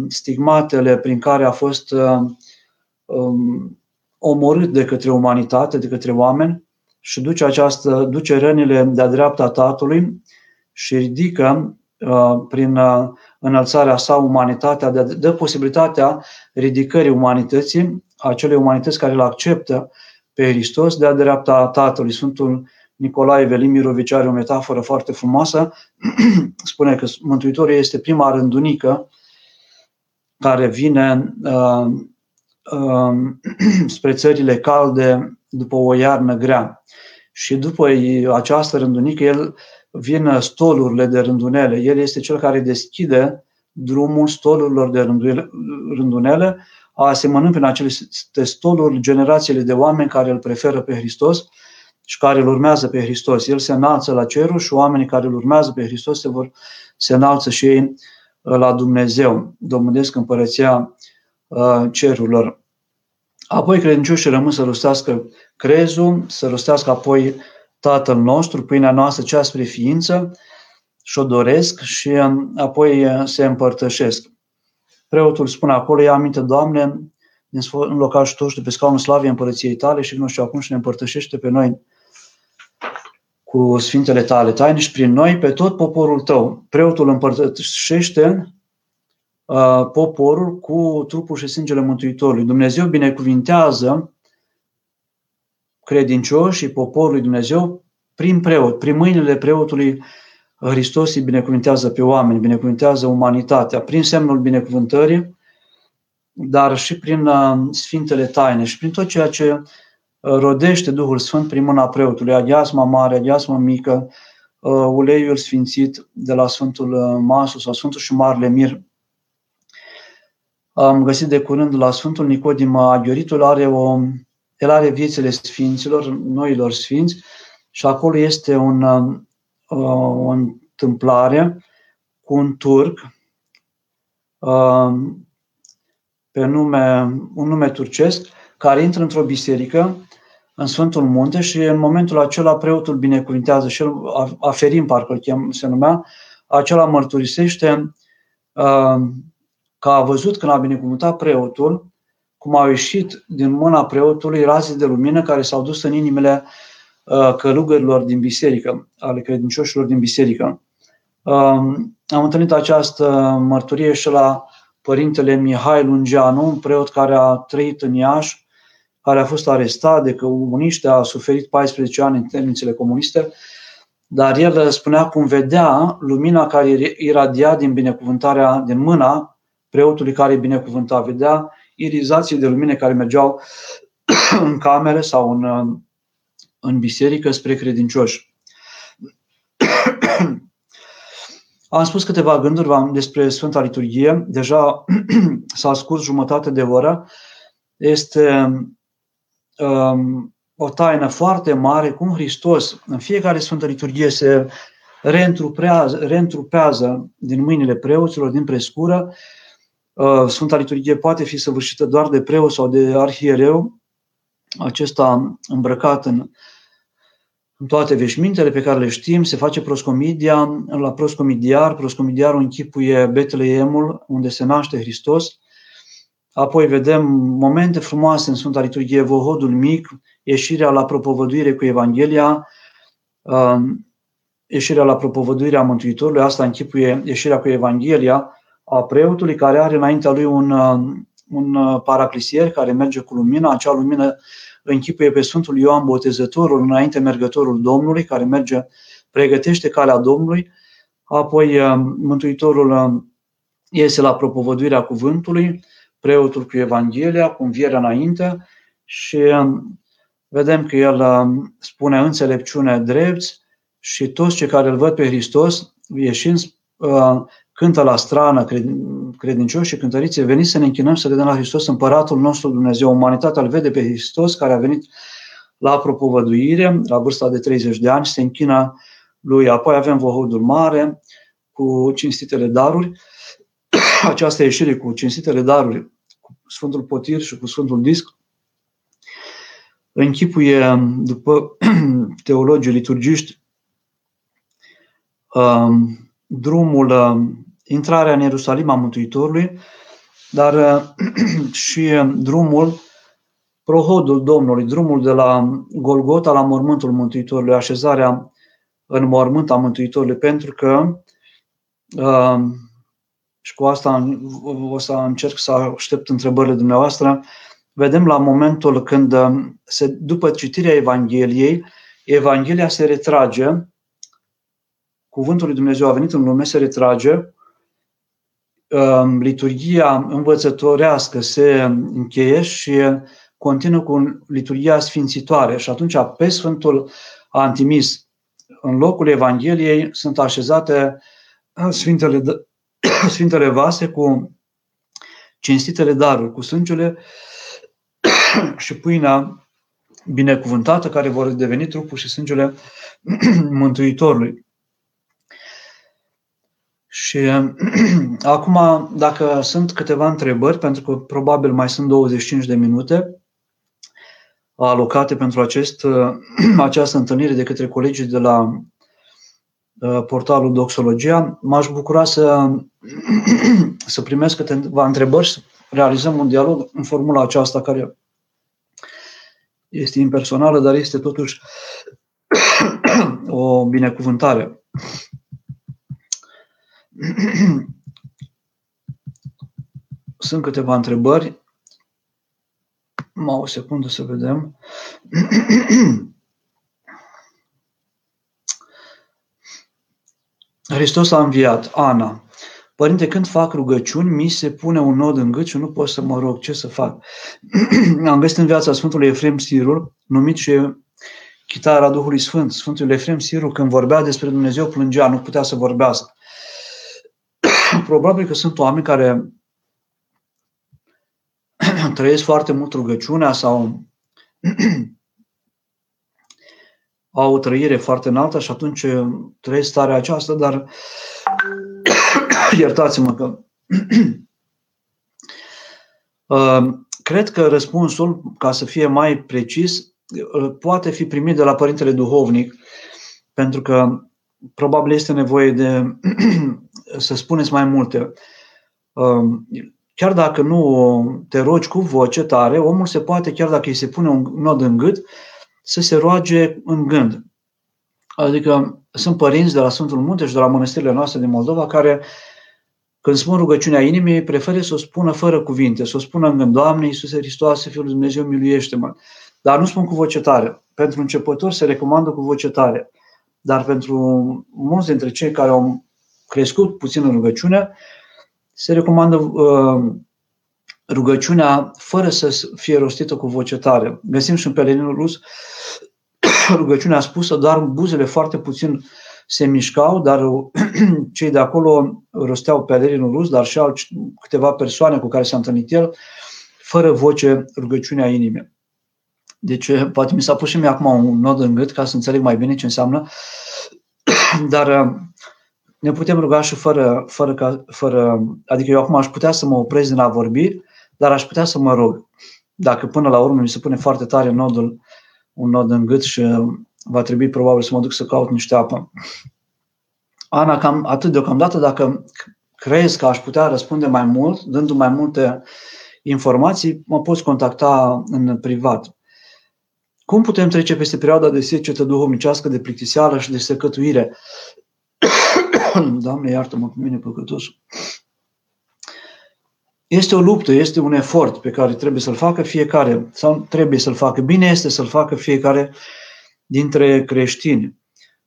stigmatele prin care a fost um, um, omorât de către umanitate, de către oameni și duce, această, duce rănile de-a dreapta Tatălui și ridică uh, prin uh, înălțarea sa umanitatea, dă, dă posibilitatea ridicării umanității, acelei umanități care îl acceptă pe Hristos de-a dreapta Tatălui. Sfântul Nicolae Velimirovici are o metaforă foarte frumoasă. Spune că Mântuitorul este prima rândunică care vine uh, uh, spre țările calde după o iarnă grea. Și după această rândunică, el vin stolurile de rândunele. El este cel care deschide drumul stolurilor de rândunele, asemănând prin aceste stoluri generațiile de oameni care îl preferă pe Hristos și care îl urmează pe Hristos. El se înalță la cerul și oamenii care îl urmează pe Hristos se, vor, se înalță și ei la Dumnezeu, domnesc împărăția uh, cerurilor. Apoi credincioșii rămân să rostească crezul, să rostească apoi Tatăl nostru, pâinea noastră, cea spre ființă, și o doresc și um, apoi uh, se împărtășesc. Preotul spune acolo, ia aminte, Doamne, din locașul tău și de pe scaunul slavii împărăției tale și nu știu acum și ne împărtășește pe noi cu Sfintele tale taine și prin noi pe tot poporul tău. Preotul împărtășește uh, poporul cu trupul și sângele Mântuitorului. Dumnezeu binecuvintează credincioși și poporul lui Dumnezeu prin preot, prin mâinile preotului Hristos îi binecuvintează pe oameni, binecuvintează umanitatea, prin semnul binecuvântării, dar și prin uh, Sfintele Taine și prin tot ceea ce rodește Duhul Sfânt prin mâna preotului, aghiasma mare, aghiasma mică, uh, uleiul sfințit de la Sfântul uh, Masu sau Sfântul și Marele Mir. Am găsit de curând la Sfântul Nicodim Aghioritul, are o, el are viețile sfinților, noilor sfinți, și acolo este un, uh, o întâmplare cu un turc pe nume, un nume turcesc, care intră într-o biserică în Sfântul Munte și în momentul acela preotul binecuvintează și el, Aferim parcă îl chem, se numea, acela mărturisește uh, că a văzut când a binecuvântat preotul, cum au ieșit din mâna preotului raze de lumină care s-au dus în inimile uh, călugărilor din biserică, ale credincioșilor din biserică. Uh, am întâlnit această mărturie și la părintele Mihai Lungeanu, un preot care a trăit în Iași, care a fost arestat de comuniști, a suferit 14 ani în temnițele comuniste, dar el spunea cum vedea lumina care iradia din binecuvântarea, din mâna preotului care binecuvânta, vedea irizații de lumine care mergeau în camere sau în, în biserică spre credincioși. Am spus câteva gânduri despre Sfânta Liturghie. Deja s-a scurs jumătate de oră. Este um, o taină foarte mare cum Hristos în fiecare Sfântă Liturghie se reîntrupează, reîntrupează din mâinile preoților, din prescură. Uh, Sfânta Liturghie poate fi săvârșită doar de preot sau de arhiereu, acesta îmbrăcat în în toate veșmintele pe care le știm, se face proscomidia, la proscomidiar, proscomidiarul închipuie Betleemul, unde se naște Hristos. Apoi vedem momente frumoase în Sfânta Liturghie, Vohodul mic, ieșirea la propovăduire cu Evanghelia, um, ieșirea la propovăduirea Mântuitorului, asta închipuie ieșirea cu Evanghelia a preotului care are înaintea lui un, um, un paraclisier care merge cu lumina, acea lumină închipuie pe Sfântul Ioan Botezătorul, înainte mergătorul Domnului, care merge, pregătește calea Domnului, apoi uh, Mântuitorul uh, iese la propovăduirea cuvântului, preotul cu Evanghelia, cu învierea înainte și uh, vedem că el spune înțelepciune drept și toți cei care îl văd pe Hristos ieșind cântă la strană credincioși și cântăriți, veniți să ne închinăm să vedem la Hristos împăratul nostru Dumnezeu. Umanitatea îl vede pe Hristos care a venit la propovăduire, la vârsta de 30 de ani, se închină lui. Apoi avem Vohodul Mare cu cinstitele daruri. Această ieșire cu cinstitele daruri, cu Sfântul Potir și cu Sfântul Disc, închipuie, după teologii liturgiști, um, drumul um, intrarea în Ierusalim a Mântuitorului, dar uh, și uh, drumul, prohodul Domnului, drumul de la Golgota la mormântul Mântuitorului, așezarea în mormânt a Mântuitorului, pentru că uh, și cu asta o să încerc să aștept întrebările dumneavoastră, vedem la momentul când, se, după citirea Evangheliei, Evanghelia se retrage, cuvântul lui Dumnezeu a venit în lume, se retrage. Um, liturgia învățătorească se încheie și continuă cu liturgia sfințitoare. Și atunci, pe Sfântul Antimis, în locul Evangheliei, sunt așezate Sfintele, Sfintele vase cu cinstitele daruri, cu sângele și pâinea binecuvântată, care vor deveni trupul și sângele Mântuitorului. Și acum, dacă sunt câteva întrebări, pentru că probabil mai sunt 25 de minute alocate pentru acest, această întâlnire de către colegii de la uh, portalul Doxologia, m-aș bucura să, să primesc câteva întrebări, să realizăm un dialog în formula aceasta care este impersonală, dar este totuși o binecuvântare. Sunt câteva întrebări. Mă o secundă să vedem. Hristos a înviat. Ana. Părinte, când fac rugăciuni, mi se pune un nod în gât și nu pot să mă rog. Ce să fac? Am găsit în viața Sfântului Efrem Sirul, numit și chitara Duhului Sfânt. Sfântul Efrem Sirul, când vorbea despre Dumnezeu, plângea, nu putea să vorbească. Probabil că sunt oameni care trăiesc foarte mult rugăciunea sau au o trăire foarte înaltă și atunci trăiesc starea aceasta, dar iertați-mă că uh, cred că răspunsul, ca să fie mai precis, uh, poate fi primit de la Părintele Duhovnic, pentru că probabil este nevoie de să spuneți mai multe. Um, chiar dacă nu te rogi cu voce tare, omul se poate, chiar dacă îi se pune un nod în gât, să se roage în gând. Adică sunt părinți de la Sfântul Munte și de la mănăstirile noastre din Moldova care când spun rugăciunea inimii, prefer să o spună fără cuvinte, să o spună în gând, Doamne Iisuse Hristoase, Fiul lui Dumnezeu, miluiește-mă. Dar nu spun cu voce tare. Pentru începători se recomandă cu voce tare. Dar pentru mulți dintre cei care au crescut puțin în rugăciune, se recomandă uh, rugăciunea fără să fie rostită cu voce tare. Găsim și în Peleninul rus rugăciunea spusă, doar buzele foarte puțin se mișcau, dar cei de acolo rosteau pelerinul rus, dar și alt, câteva persoane cu care s-a întâlnit el, fără voce rugăciunea inimii. Deci, poate mi s-a pus și mie acum un nod în gât ca să înțeleg mai bine ce înseamnă, dar ne putem ruga și fără, fără, fără, adică eu acum aș putea să mă opresc din a vorbi, dar aș putea să mă rog. Dacă până la urmă mi se pune foarte tare nodul, un nod în gât și va trebui probabil să mă duc să caut niște apă. Ana, cam atât deocamdată, dacă crezi că aș putea răspunde mai mult, dându mai multe informații, mă poți contacta în privat. Cum putem trece peste perioada de secetă duhovnicească, de plictiseală și de secătuire? Doamne, iartă-mă pe mine păcătosul. Este o luptă, este un efort pe care trebuie să-l facă fiecare, sau trebuie să-l facă. Bine este să-l facă fiecare dintre creștini.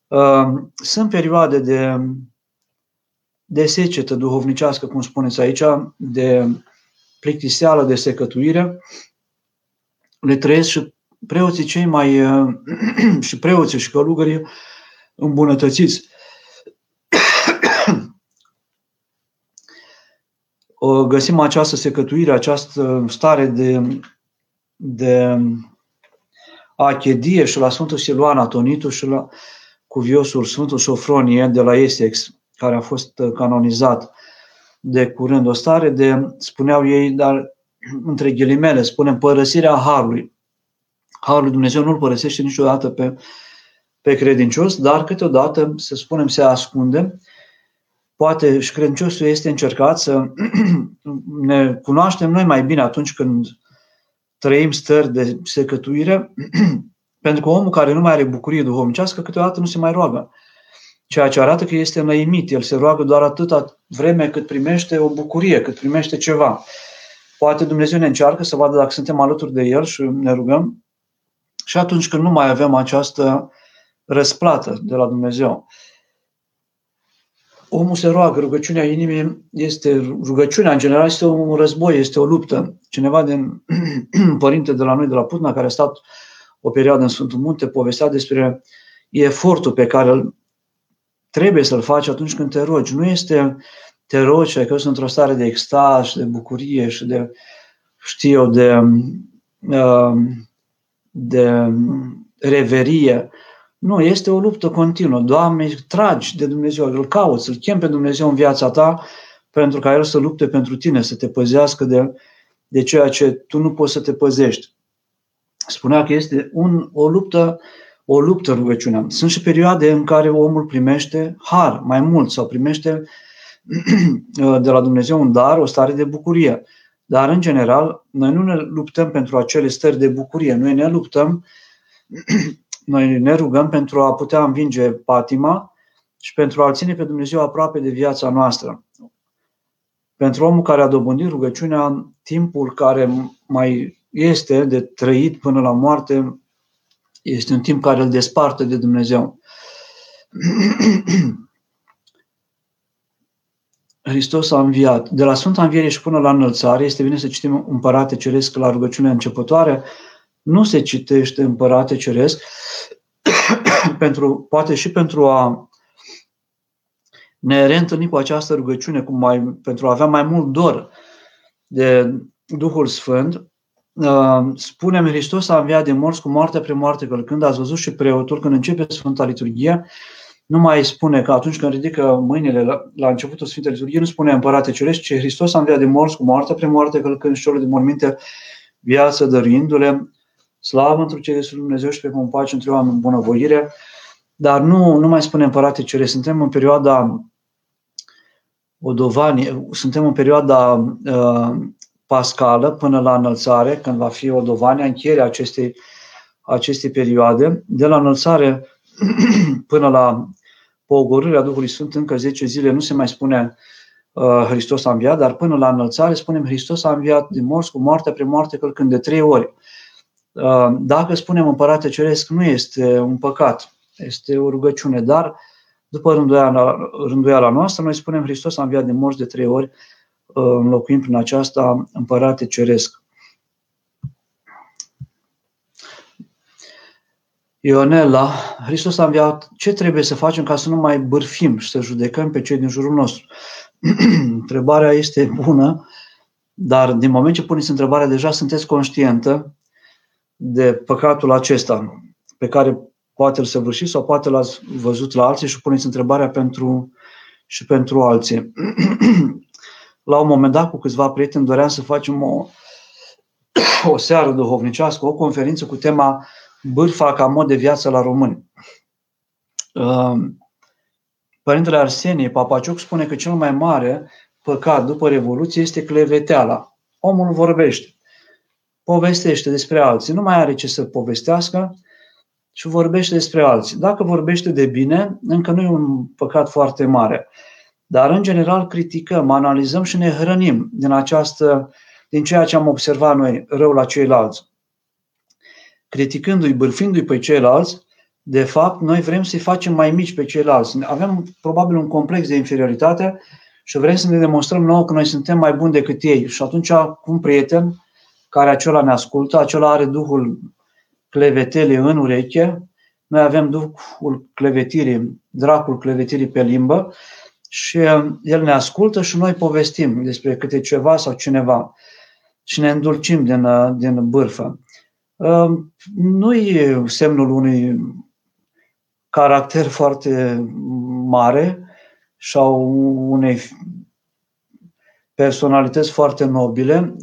Uh, sunt perioade de, de secetă duhovnicească, cum spuneți aici, de plictiseală, de secătuire. Le trăiesc și preoții cei mai uh, și preoții și călugării îmbunătățiți. Găsim această secătuire, această stare de, de achedie și la Sfântul Siluan Atonitu și la cuviosul Sfântul Sofronie de la Essex, care a fost uh, canonizat de curând o stare de, spuneau ei, dar între ghilimele, spunem, părăsirea Harului. Harul lui Dumnezeu nu-l părăsește niciodată pe, pe credincios, dar câteodată, să spunem, se ascunde. Poate și credinciosul este încercat să ne cunoaștem noi mai bine atunci când trăim stări de secătuire, pentru că omul care nu mai are bucurie duhovnicească, câteodată nu se mai roagă. Ceea ce arată că este înăimit. El se roagă doar atâta vreme cât primește o bucurie, cât primește ceva. Poate Dumnezeu ne încearcă să vadă dacă suntem alături de El și ne rugăm. Și atunci când nu mai avem această răsplată de la Dumnezeu omul se roagă, rugăciunea inimii este, rugăciunea în general este un război, este o luptă. Cineva din părinte de la noi, de la Putna, care a stat o perioadă în Sfântul Munte, povestea despre efortul pe care îl trebuie să-l faci atunci când te rogi. Nu este te rogi, că sunt într-o stare de extaz și de bucurie și de, știu eu, de, uh, de reverie, nu, este o luptă continuă. Doamne, tragi de Dumnezeu, îl cauți, îl chem pe Dumnezeu în viața ta pentru ca El să lupte pentru tine, să te păzească de, de ceea ce tu nu poți să te păzești. Spunea că este un, o luptă o luptă rugăciunea. Sunt și perioade în care omul primește har mai mult sau primește de la Dumnezeu un dar, o stare de bucurie. Dar, în general, noi nu ne luptăm pentru acele stări de bucurie, noi ne luptăm noi ne rugăm pentru a putea învinge patima și pentru a-L ține pe Dumnezeu aproape de viața noastră. Pentru omul care a dobândit rugăciunea, timpul care mai este de trăit până la moarte este un timp care îl desparte de Dumnezeu. Hristos a înviat. De la Sfânta Înviere și până la înălțare, este bine să citim Împărate Ceresc la rugăciunea începătoare, nu se citește Împărate Ceresc, pentru, poate și pentru a ne reîntâlni cu această rugăciune, cum mai, pentru a avea mai mult dor de Duhul Sfânt, uh, spunem Hristos a înviat de morți cu moarte pre moarte, că când ați văzut și preotul, când începe Sfânta Liturghie, nu mai spune că atunci când ridică mâinile la, la începutul Sfintei Liturghie, nu spune Împărate Cerești, ci Hristos a înviat de morți cu moarte pre moarte, călcând și celor de morminte viață dăruindu-le Slavă într cele Sfântul Dumnezeu și pe cum pace între oameni bunăvoire. Dar nu, nu mai spune împărate cere. Suntem în perioada Odovani, suntem în perioada uh, pascală până la înălțare, când va fi Odovania, încheierea acestei, acestei perioade. De la înălțare până la pogorârea Duhului Sfânt, încă 10 zile, nu se mai spune uh, Hristos a înviat, dar până la înălțare spunem Hristos a înviat din morți cu moarte prin moarte călcând de trei ori. Uh, dacă spunem Împărate Ceresc, nu este un păcat, este o rugăciune, dar după rânduiala, rânduiala noastră, noi spunem Hristos a înviat din morți de trei ori, uh, înlocuind prin aceasta Împărate Ceresc. Ionela, Hristos a înviat ce trebuie să facem ca să nu mai bârfim și să judecăm pe cei din jurul nostru. Întrebarea este bună, dar din moment ce puneți întrebarea, deja sunteți conștientă de păcatul acesta pe care poate îl săvârșiți sau poate l-ați văzut la alții și puneți întrebarea pentru, și pentru alții. la un moment dat, cu câțiva prieteni, doream să facem o, o seară duhovnicească, o conferință cu tema bârfa ca mod de viață la români. Ehm, Părintele Arsenie Papaciuc spune că cel mai mare păcat după Revoluție este cleveteala. Omul vorbește, povestește despre alții, nu mai are ce să povestească și vorbește despre alții. Dacă vorbește de bine, încă nu e un păcat foarte mare. Dar, în general, criticăm, analizăm și ne hrănim din, această, din ceea ce am observat noi rău la ceilalți criticându-i, bârfindu-i pe ceilalți, de fapt, noi vrem să-i facem mai mici pe ceilalți. Avem probabil un complex de inferioritate și vrem să ne demonstrăm nouă că noi suntem mai buni decât ei. Și atunci, cu un prieten care acela ne ascultă, acela are duhul clevetelii în ureche, noi avem duhul clevetirii, dracul clevetirii pe limbă și el ne ascultă și noi povestim despre câte ceva sau cineva și ne îndulcim din, din bârfă. Nu e semnul unui caracter foarte mare sau unei personalități foarte nobile,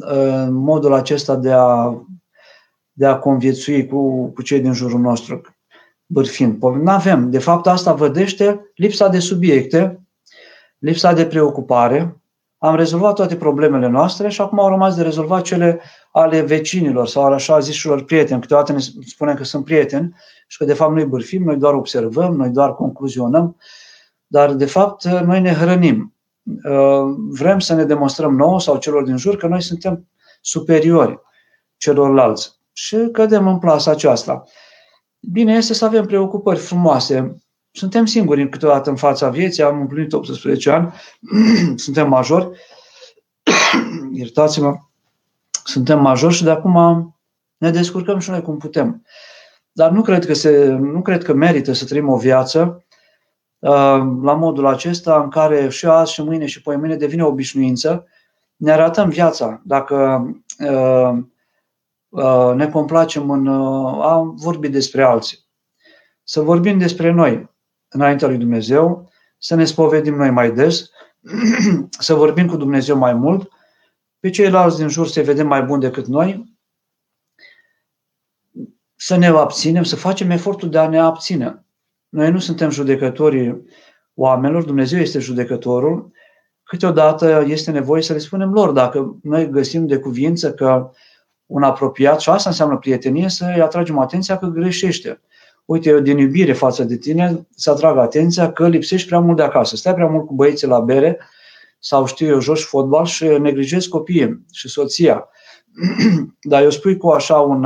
modul acesta de a, de a conviețui cu, cu cei din jurul nostru, bârfind. Nu avem. De fapt, asta vădește lipsa de subiecte, lipsa de preocupare, am rezolvat toate problemele noastre și acum au rămas de rezolvat cele ale vecinilor sau ale așa zișilor prieteni. Câteodată ne spunem că sunt prieteni și că de fapt noi bârfim, noi doar observăm, noi doar concluzionăm, dar de fapt noi ne hrănim. Uh, vrem să ne demonstrăm nouă sau celor din jur că noi suntem superiori celorlalți. Și cădem în plasa aceasta. Bine este să avem preocupări frumoase. Suntem singuri câteodată în fața vieții, am împlinit 18 ani, suntem majori, iertați-mă, suntem majori și de acum ne descurcăm și noi cum putem. Dar nu cred că, se, nu cred că merită să trăim o viață uh, la modul acesta în care și azi și mâine și poi mâine devine obișnuință, ne arătăm viața. Dacă uh, uh, ne complacem în a vorbi despre alții. Să vorbim despre noi înaintea lui Dumnezeu, să ne spovedim noi mai des, să vorbim cu Dumnezeu mai mult, pe ceilalți din jur să vedem mai buni decât noi, să ne abținem, să facem efortul de a ne abține. Noi nu suntem judecătorii oamenilor, Dumnezeu este judecătorul. Câteodată este nevoie să le spunem lor, dacă noi găsim de cuvință că un apropiat, și asta înseamnă prietenie, să-i atragem atenția că greșește uite, eu din iubire față de tine să atrag atenția că lipsești prea mult de acasă. Stai prea mult cu băieții la bere sau știu eu, joci fotbal și neglijezi copiii și soția. Dar eu spui cu așa un,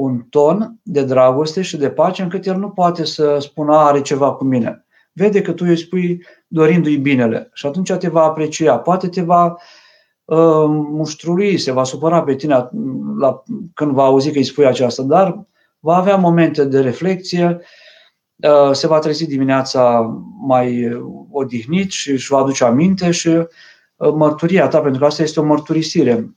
un ton de dragoste și de pace încât el nu poate să spună are ceva cu mine. Vede că tu îi spui dorindu-i binele și atunci te va aprecia. Poate te va uh, muștrui, se va supăra pe tine la, când va auzi că îi spui aceasta, dar va avea momente de reflexie, uh, se va trezi dimineața mai odihnit și își va aduce aminte și uh, mărturia ta, pentru că asta este o mărturisire.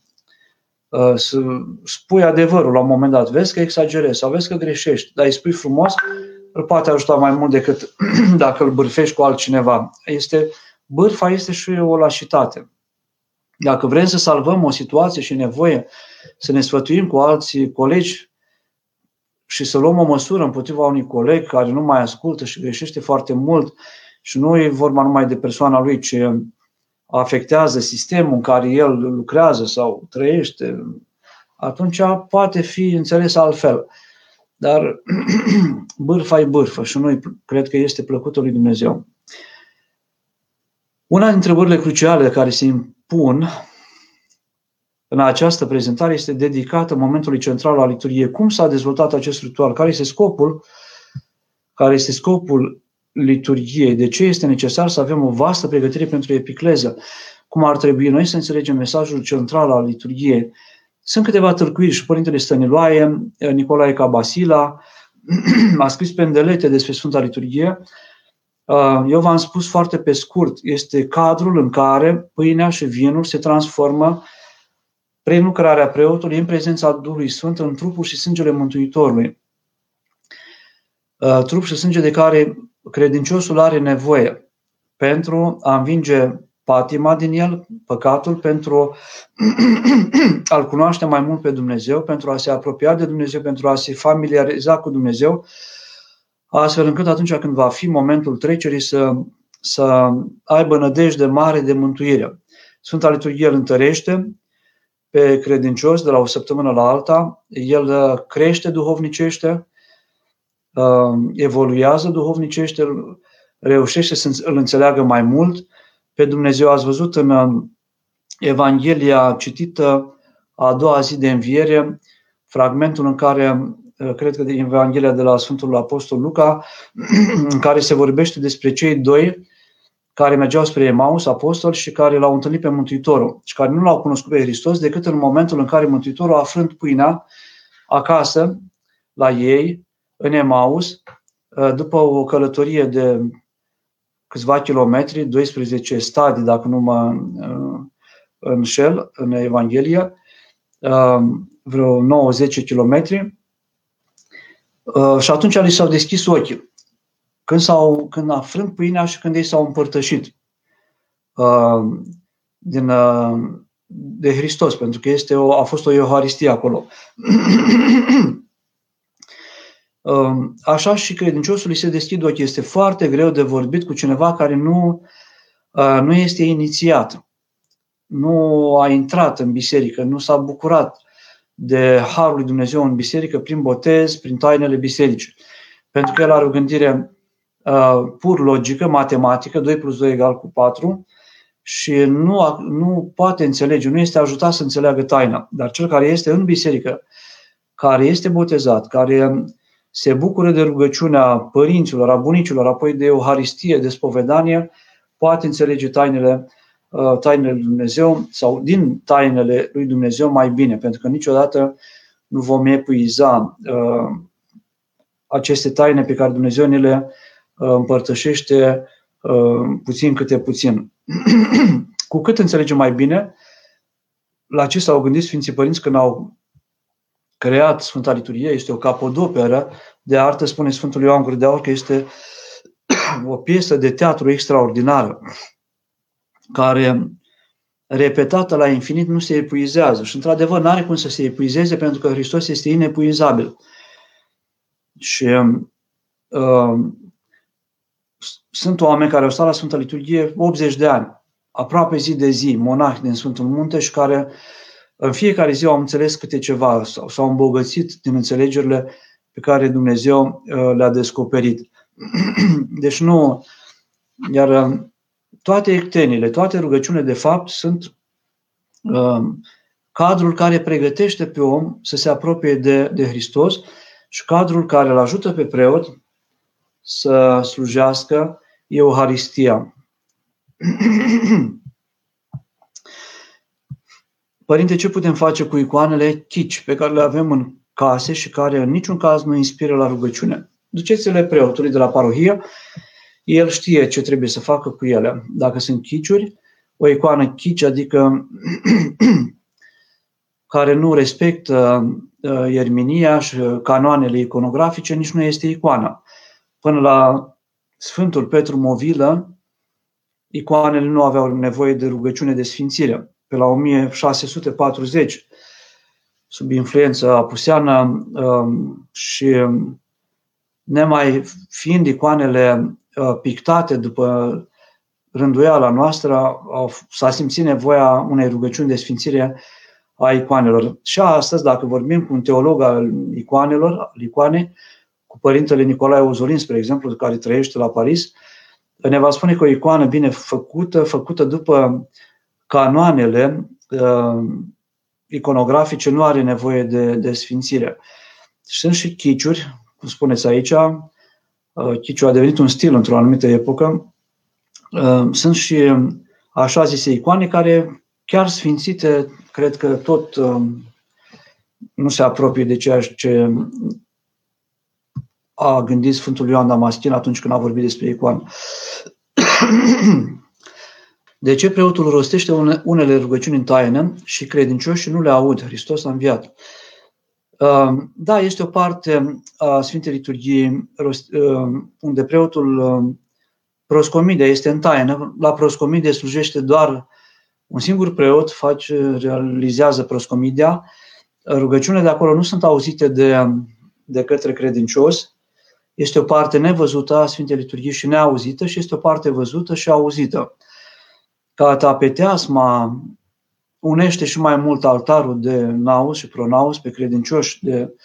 Uh, să spui adevărul la un moment dat, vezi că exagerezi sau vezi că greșești, dar îi spui frumos, îl poate ajuta mai mult decât dacă îl bârfești cu altcineva. Este, bârfa este și o lașitate. Dacă vrem să salvăm o situație și nevoie să ne sfătuim cu alții colegi, și să luăm o măsură împotriva unui coleg care nu mai ascultă și greșește foarte mult și nu e vorba numai de persoana lui, ci afectează sistemul în care el lucrează sau trăiește, atunci poate fi înțeles altfel. Dar bârfa e bârfă și nu cred că este plăcută lui Dumnezeu. Una dintre întrebările cruciale care se impun în această prezentare este dedicată momentului central al liturgiei. Cum s-a dezvoltat acest ritual? Care este scopul? Care este scopul liturgiei? De ce este necesar să avem o vastă pregătire pentru epicleză? Cum ar trebui noi să înțelegem mesajul central al liturgiei? Sunt câteva târcuiri și Părintele Stăniloae, Nicolae Cabasila, a scris pendelete despre Sfânta Liturghie. Eu v-am spus foarte pe scurt, este cadrul în care pâinea și vinul se transformă prin lucrarea preotului în prezența Duhului Sfânt în trupul și sângele Mântuitorului. Trup și sânge de care credinciosul are nevoie pentru a învinge patima din el, păcatul, pentru a-L cunoaște mai mult pe Dumnezeu, pentru a se apropia de Dumnezeu, pentru a se familiariza cu Dumnezeu, astfel încât atunci când va fi momentul trecerii să, să aibă nădejde mare de mântuire. Sfânta Liturghie îl întărește pe credincios de la o săptămână la alta, el crește duhovnicește, evoluează duhovnicește, reușește să îl înțeleagă mai mult, pe Dumnezeu. Ați văzut în Evanghelia citită a doua zi de înviere, fragmentul în care, cred că de Evanghelia de la Sfântul Apostol Luca, în care se vorbește despre cei doi care mergeau spre Emaus, apostoli, și care l-au întâlnit pe Mântuitorul și care nu l-au cunoscut pe Hristos decât în momentul în care Mântuitorul, aflând pâinea acasă, la ei, în Emaus, după o călătorie de câțiva kilometri, 12 stadii, dacă nu mă uh, înșel, în Evanghelie, uh, vreo 9-10 kilometri. Uh, și atunci li s-au deschis ochii. Când, s-au, când a frânt pâinea și când ei s-au împărtășit din, de Hristos, pentru că este o, a fost o Euharistie acolo. Ehm, așa și credinciosului se deschid ochii. Este foarte greu de vorbit cu cineva care nu, nu este inițiat, nu a intrat în biserică, nu s-a bucurat de Harul lui Dumnezeu în biserică prin botez, prin tainele bisericii. Pentru că el are o gândire pur logică, matematică, 2 plus 2 egal cu 4, și nu, nu poate înțelege, nu este ajutat să înțeleagă taina. Dar cel care este în biserică, care este botezat, care se bucură de rugăciunea părinților, a bunicilor, apoi de Euharistie, de spovedanie, poate înțelege tainele, uh, tainele lui Dumnezeu sau din tainele lui Dumnezeu mai bine, pentru că niciodată nu vom epuiza uh, aceste taine pe care Dumnezeu ne le uh, împărtășește puțin câte puțin. Cu cât înțelegem mai bine, la ce s-au gândit Sfinții Părinți când au creat Sfânta Liturghie, este o capodoperă de artă, spune Sfântul Ioan Gură de Aur, că este o piesă de teatru extraordinară, care repetată la infinit nu se epuizează. Și într-adevăr nu are cum să se epuizeze pentru că Hristos este inepuizabil. Și uh, sunt oameni care au stat la Sfânta Liturghie 80 de ani, aproape zi de zi, monahi din Sfântul Munte și care uh, în fiecare zi am înțeles câte ceva sau s-au îmbogățit din înțelegerile pe care Dumnezeu uh, le-a descoperit. Deci nu, iar uh, toate ectenile, toate rugăciunile de fapt sunt uh, cadrul care pregătește pe om să se apropie de, de Hristos și cadrul care îl ajută pe preot să slujească Euharistia. Părinte, ce putem face cu icoanele chici pe care le avem în case și care în niciun caz nu inspiră la rugăciune? Duceți-le preotului de la parohie, el știe ce trebuie să facă cu ele. Dacă sunt chiciuri, o icoană chici, adică care nu respectă uh, ierminia și canoanele iconografice, nici nu este icoană. Până la Sfântul Petru Movilă, icoanele nu aveau nevoie de rugăciune de sfințire pe la 1640, sub influența apuseană um, și nemai fiind icoanele uh, pictate după rânduiala noastră, s-a simțit nevoia unei rugăciuni de sfințire a icoanelor. Și astăzi, dacă vorbim cu un teolog al icoanelor, al icoane, cu părintele Nicolae Ozolin, spre exemplu, care trăiește la Paris, ne va spune că o icoană bine făcută, făcută după canoanele uh, iconografice, nu are nevoie de, de sfințire. Sunt și chiciuri, cum spuneți aici, uh, chiciul a devenit un stil într-o anumită epocă. Uh, sunt și așa zise icoane care chiar sfințite, cred că tot uh, nu se apropie de ceea ce a gândit Sfântul Ioan Damaschin atunci când a vorbit despre icoană. De ce preotul rostește unele rugăciuni în taină și credincioșii nu le aud? Hristos a înviat. Uh, da, este o parte a Sfintei Liturghii uh, unde preotul uh, proscomide este în taină. La proscomide slujește doar un singur preot, face, realizează proscomidia. Rugăciunile de acolo nu sunt auzite de, de către credincios. Este o parte nevăzută a Sfintei Liturghii și neauzită și este o parte văzută și auzită ca tapeteasma unește și mai mult altarul de naus și pronaus pe credincioși de,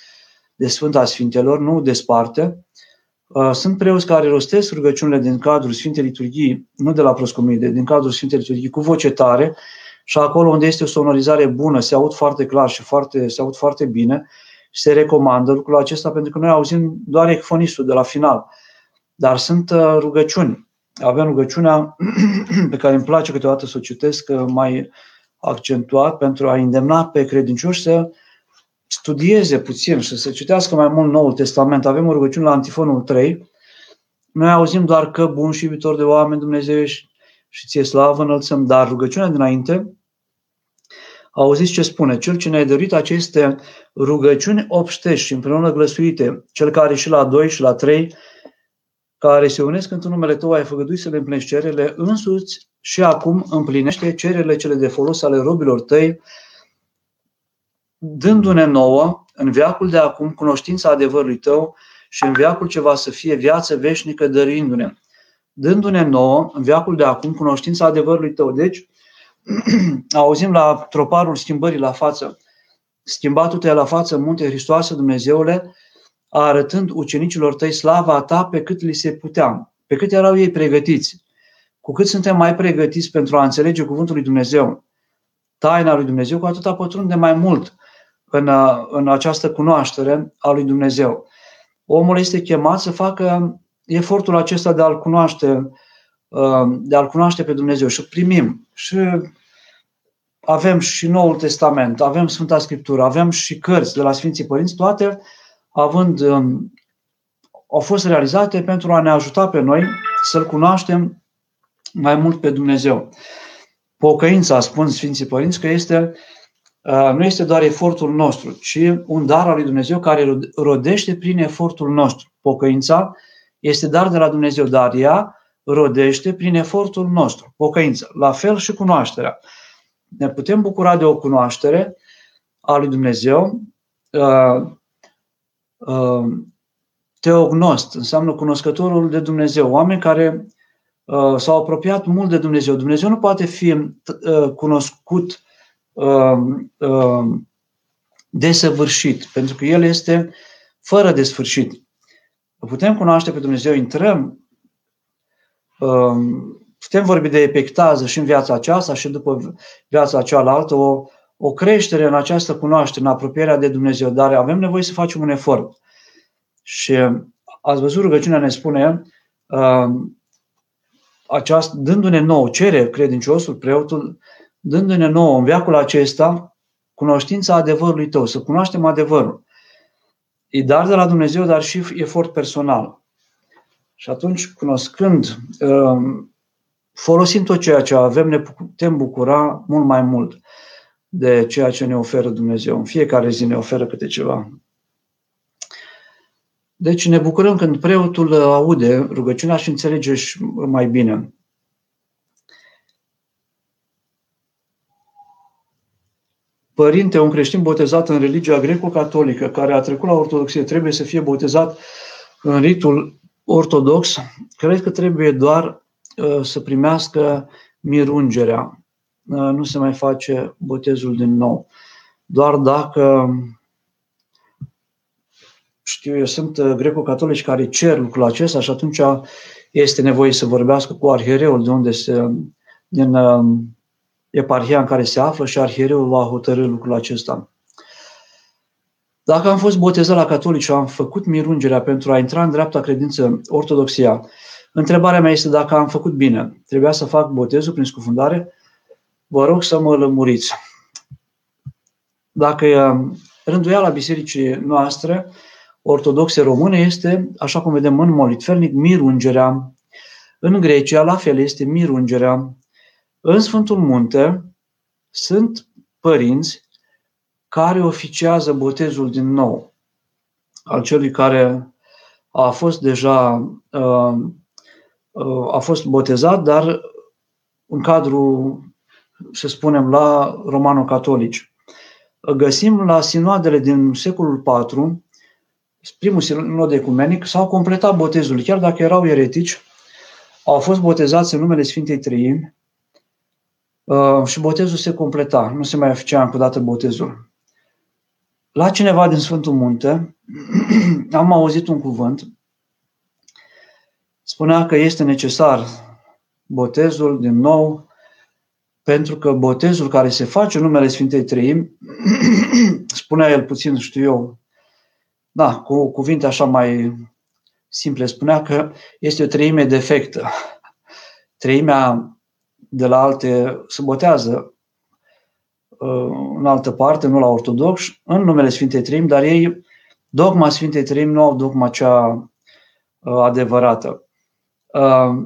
de Sfânta Sfintelor, nu desparte. Uh, sunt preoți care rostesc rugăciunile din cadrul Sfintei Liturghii, nu de la proscomide, din cadrul Sfintei Liturghii, cu voce tare și acolo unde este o sonorizare bună, se aud foarte clar și foarte, se aud foarte bine și se recomandă lucrul acesta pentru că noi auzim doar ecfonistul de la final. Dar sunt uh, rugăciuni avem rugăciunea pe care îmi place câteodată să o citesc mai accentuat pentru a îndemna pe credincioși să studieze puțin și să citească mai mult Noul Testament. Avem o rugăciune la Antifonul 3. Noi auzim doar că bun și iubitor de oameni Dumnezeu și ție slavă înălțăm, dar rugăciunea dinainte, auziți ce spune, cel ce ne-a dăruit aceste rugăciuni obștești și împreună glăsuite, cel care și la 2 și la 3 care se unesc într numele Tău, ai făgăduit să le împlinești cererile însuți și acum împlinește cererile cele de folos ale robilor Tăi, dându-ne nouă, în veacul de acum, cunoștința adevărului Tău și în veacul ce va să fie viață veșnică dăruindu-ne. Dându-ne nouă, în veacul de acum, cunoștința adevărului Tău. Deci, auzim la troparul schimbării la față, schimbatul-te la față, munte Hristoase, Dumnezeule, arătând ucenicilor tăi slava ta pe cât li se putea, pe cât erau ei pregătiți. Cu cât suntem mai pregătiți pentru a înțelege cuvântul lui Dumnezeu, taina lui Dumnezeu, cu atât pătrunde mai mult în, în această cunoaștere a lui Dumnezeu. Omul este chemat să facă efortul acesta de a-L cunoaște, de a-L cunoaște pe Dumnezeu și primim. Și avem și Noul Testament, avem Sfânta Scriptură, avem și cărți de la Sfinții Părinți, toate având, um, au fost realizate pentru a ne ajuta pe noi să-L cunoaștem mai mult pe Dumnezeu. Pocăința, spun Sfinții Părinți, că este, uh, nu este doar efortul nostru, ci un dar al lui Dumnezeu care rodește prin efortul nostru. Pocăința este dar de la Dumnezeu, dar ea rodește prin efortul nostru. Pocăința. La fel și cunoașterea. Ne putem bucura de o cunoaștere a lui Dumnezeu uh, Um, teognost, înseamnă cunoscătorul de Dumnezeu, oameni care uh, s-au apropiat mult de Dumnezeu. Dumnezeu nu poate fi uh, cunoscut um, um, desăvârșit, pentru că El este fără de sfârșit. Putem cunoaște pe Dumnezeu, intrăm, putem vorbi de epectază și în viața aceasta și după viața cealaltă, o, o creștere în această cunoaștere, în apropierea de Dumnezeu, dar avem nevoie să facem un efort. Și ați văzut, rugăciunea ne spune, uh, aceast, dându-ne nou, cere credinciosul, preotul, dându-ne nou în veacul acesta cunoștința adevărului tău, să cunoaștem adevărul. E dar de la Dumnezeu, dar și efort personal. Și atunci, cunoscând, uh, folosind tot ceea ce avem, ne putem bucura mult mai mult de ceea ce ne oferă Dumnezeu. În fiecare zi ne oferă câte ceva. Deci ne bucurăm când preotul aude rugăciunea și înțelege mai bine. Părinte, un creștin botezat în religia greco-catolică, care a trecut la ortodoxie, trebuie să fie botezat în ritul ortodox, cred că trebuie doar uh, să primească mirungerea nu se mai face botezul din nou. Doar dacă știu eu, sunt greco-catolici care cer lucrul acesta și atunci este nevoie să vorbească cu arhiereul de unde se, din um, eparhia în care se află și arhiereul va hotărâ lucrul acesta. Dacă am fost botezat la catolici și am făcut mirungerea pentru a intra în dreapta credință ortodoxia, întrebarea mea este dacă am făcut bine. Trebuia să fac botezul prin scufundare? Vă rog să mă lămuriți. Dacă um, rânduiala bisericii noastre ortodoxe române este, așa cum vedem în molitfelnic, mirungerea. În Grecia, la fel, este mirungerea. În Sfântul Munte sunt părinți care oficiază botezul din nou al celui care a fost deja uh, uh, a fost botezat, dar în cadrul, să spunem, la romano-catolici. Găsim la sinoadele din secolul IV, primul sinod ecumenic, s-au completat botezul, chiar dacă erau eretici, au fost botezați în numele Sfintei Trăimi uh, și botezul se completa, nu se mai făcea încă o dată botezul. La cineva din Sfântul Munte am auzit un cuvânt, spunea că este necesar botezul din nou, pentru că botezul care se face în numele Sfintei Trăim, spunea el puțin, știu eu, da, cu cuvinte așa mai simple, spunea că este o treime defectă. Treimea de la alte se botează în altă parte, nu la ortodox, în numele Sfintei Treim, dar ei, dogma Sfintei Treim nu au dogma cea uh, adevărată. Uh,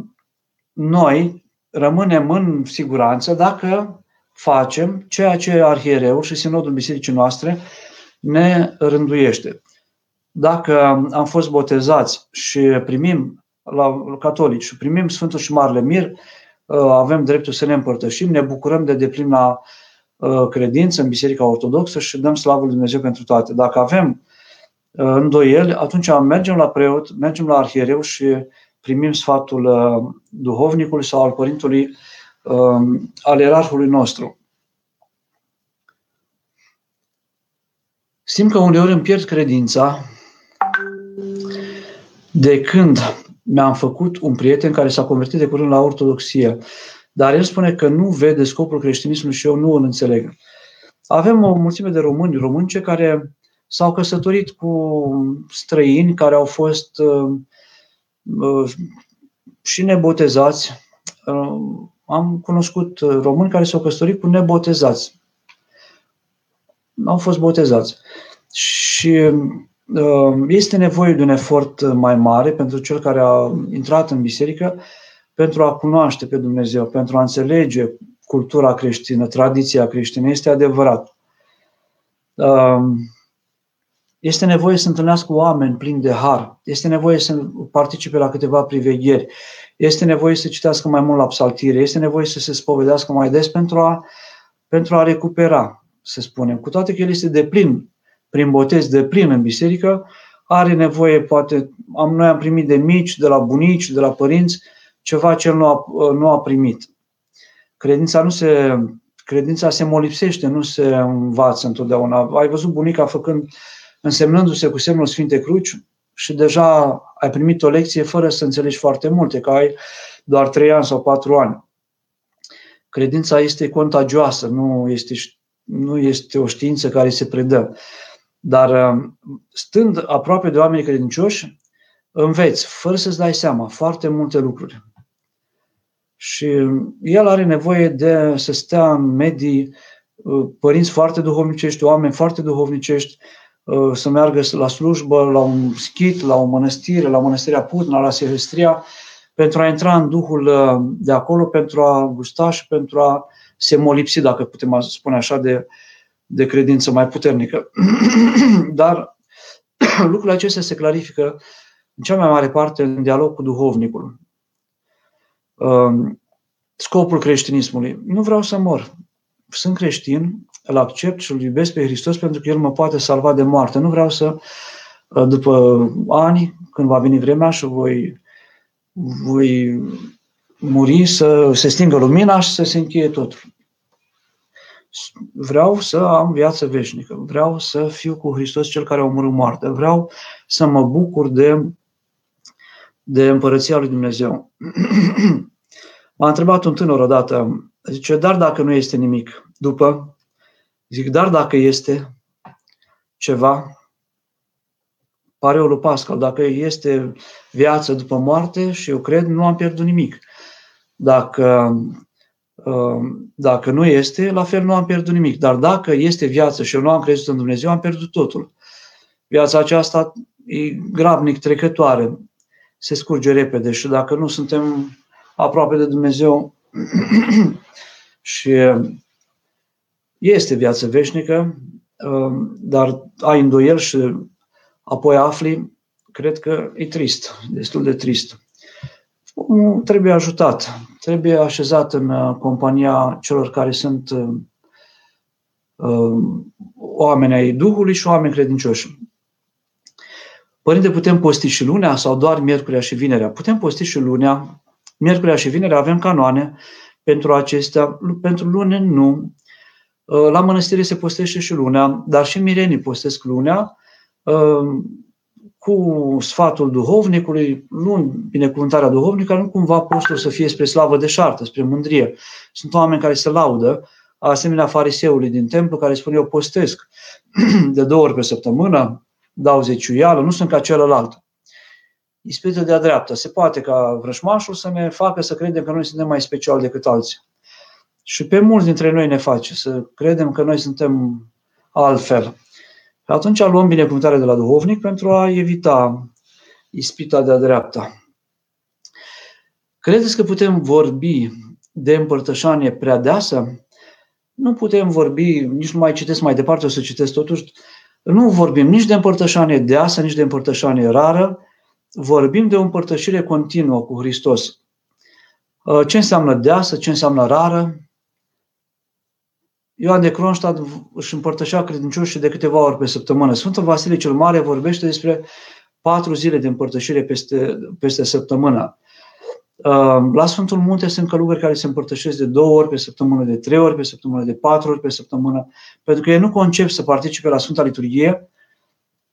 noi rămânem în siguranță dacă facem ceea ce arhiereul și sinodul bisericii noastre ne rânduiește. Dacă am fost botezați și primim la catolici și primim Sfântul și Marele Mir, uh, avem dreptul să ne împărtășim, ne bucurăm de deplin la Uh, credință în Biserica Ortodoxă și dăm slavă lui Dumnezeu pentru toate. Dacă avem uh, îndoieli, atunci mergem la preot, mergem la arhiereu și primim sfatul uh, duhovnicului sau al părintului, al ierarhului nostru. Simt că uneori îmi pierd credința de când mi-am făcut un prieten care s-a convertit de curând la ortodoxie. Dar el spune că nu vede scopul creștinismului și eu nu îl înțeleg. Avem o mulțime de români, românce, care s-au căsătorit cu străini care au fost uh, uh, și nebotezați. Uh, am cunoscut români care s-au căsătorit cu nebotezați. Au fost botezați. Și este nevoie de un efort mai mare pentru cel care a intrat în biserică pentru a cunoaște pe Dumnezeu, pentru a înțelege cultura creștină, tradiția creștină. Este adevărat. Um, este nevoie să întâlnească oameni plini de har. Este nevoie să participe la câteva privegheri. Este nevoie să citească mai mult la psaltire. Este nevoie să se spovedească mai des pentru a, pentru a recupera, să spunem. Cu toate că el este de plin, prin botez de plin în biserică, are nevoie, poate, am, noi am primit de mici, de la bunici, de la părinți, ceva ce el nu a, nu a primit. Credința nu se, credința se molipsește, nu se învață întotdeauna. Ai văzut bunica făcând, însemnându-se cu semnul Sfinte Cruci și deja ai primit o lecție fără să înțelegi foarte multe, că ai doar trei ani sau patru ani. Credința este contagioasă, nu este, nu este o știință care se predă. Dar stând aproape de oamenii credincioși, înveți, fără să-ți dai seama, foarte multe lucruri. Și el are nevoie de să stea în medii uh, părinți foarte duhovnicești, oameni foarte duhovnicești, uh, să meargă la slujbă, la un schit, la o mănăstire, la mănăstirea Putna, la Silvestria, pentru a intra în Duhul uh, de acolo, pentru a gusta și pentru a se molipsi, dacă putem spune așa, de, de credință mai puternică. Dar lucrurile acestea se clarifică în cea mai mare parte în dialog cu duhovnicul. Um, scopul creștinismului. Nu vreau să mor. Sunt creștin, îl accept și îl iubesc pe Hristos pentru că El mă poate salva de moarte. Nu vreau să, uh, după ani, când va veni vremea și voi, voi muri, să se stingă lumina și să se încheie totul. Vreau să am viață veșnică. Vreau să fiu cu Hristos cel care a omorât moartea. Vreau să mă bucur de de împărăția lui Dumnezeu. M-a întrebat un tânăr odată, zice, dar dacă nu este nimic, după, zic, dar dacă este ceva, pare lui Pascal, dacă este viață după moarte și eu cred, nu am pierdut nimic. Dacă, um, dacă nu este, la fel nu am pierdut nimic. Dar dacă este viață și eu nu am crezut în Dumnezeu, am pierdut totul. Viața aceasta e grabnic trecătoare, se scurge repede și dacă nu suntem aproape de Dumnezeu și este viață veșnică, um, dar ai îndoiel și apoi afli, cred că e trist, destul de trist. Omul trebuie ajutat, trebuie așezat în uh, compania celor care sunt uh, uh, oameni ai Duhului și oameni credincioși. Părinte, putem posti și lunea sau doar miercurea și vinerea? Putem posti și lunea. Miercurea și vinerea avem canoane pentru acestea. Pentru lune nu. La mănăstire se postește și lunea, dar și mirenii postesc lunea cu sfatul duhovnicului, nu binecuvântarea duhovnică, nu cumva postul să fie spre slavă de șartă, spre mândrie. Sunt oameni care se laudă, asemenea fariseului din templu, care spune eu postesc de două ori pe săptămână, dau zeciuială, nu sunt ca celălalt. Ispită de-a dreapta. Se poate ca vrășmașul să ne facă să credem că noi suntem mai special decât alții. Și pe mulți dintre noi ne face să credem că noi suntem altfel. Atunci luăm binecuvântarea de la duhovnic pentru a evita ispita de-a dreapta. Credeți că putem vorbi de împărtășanie prea deasă? Nu putem vorbi, nici nu mai citesc mai departe, o să citesc totuși, nu vorbim nici de împărtășanie deasă, nici de împărtășanie rară, vorbim de o împărtășire continuă cu Hristos. Ce înseamnă deasă, ce înseamnă rară? Ioan de Kronstadt își împărtășea credincioșii de câteva ori pe săptămână. Sfântul Vasile cel Mare vorbește despre patru zile de împărtășire peste, peste săptămână. Uh, la Sfântul Munte sunt călugări care se împărtășesc de două ori pe săptămână, de trei ori pe săptămână, de patru ori pe săptămână, pentru că ei nu concep să participe la Sfânta Liturghie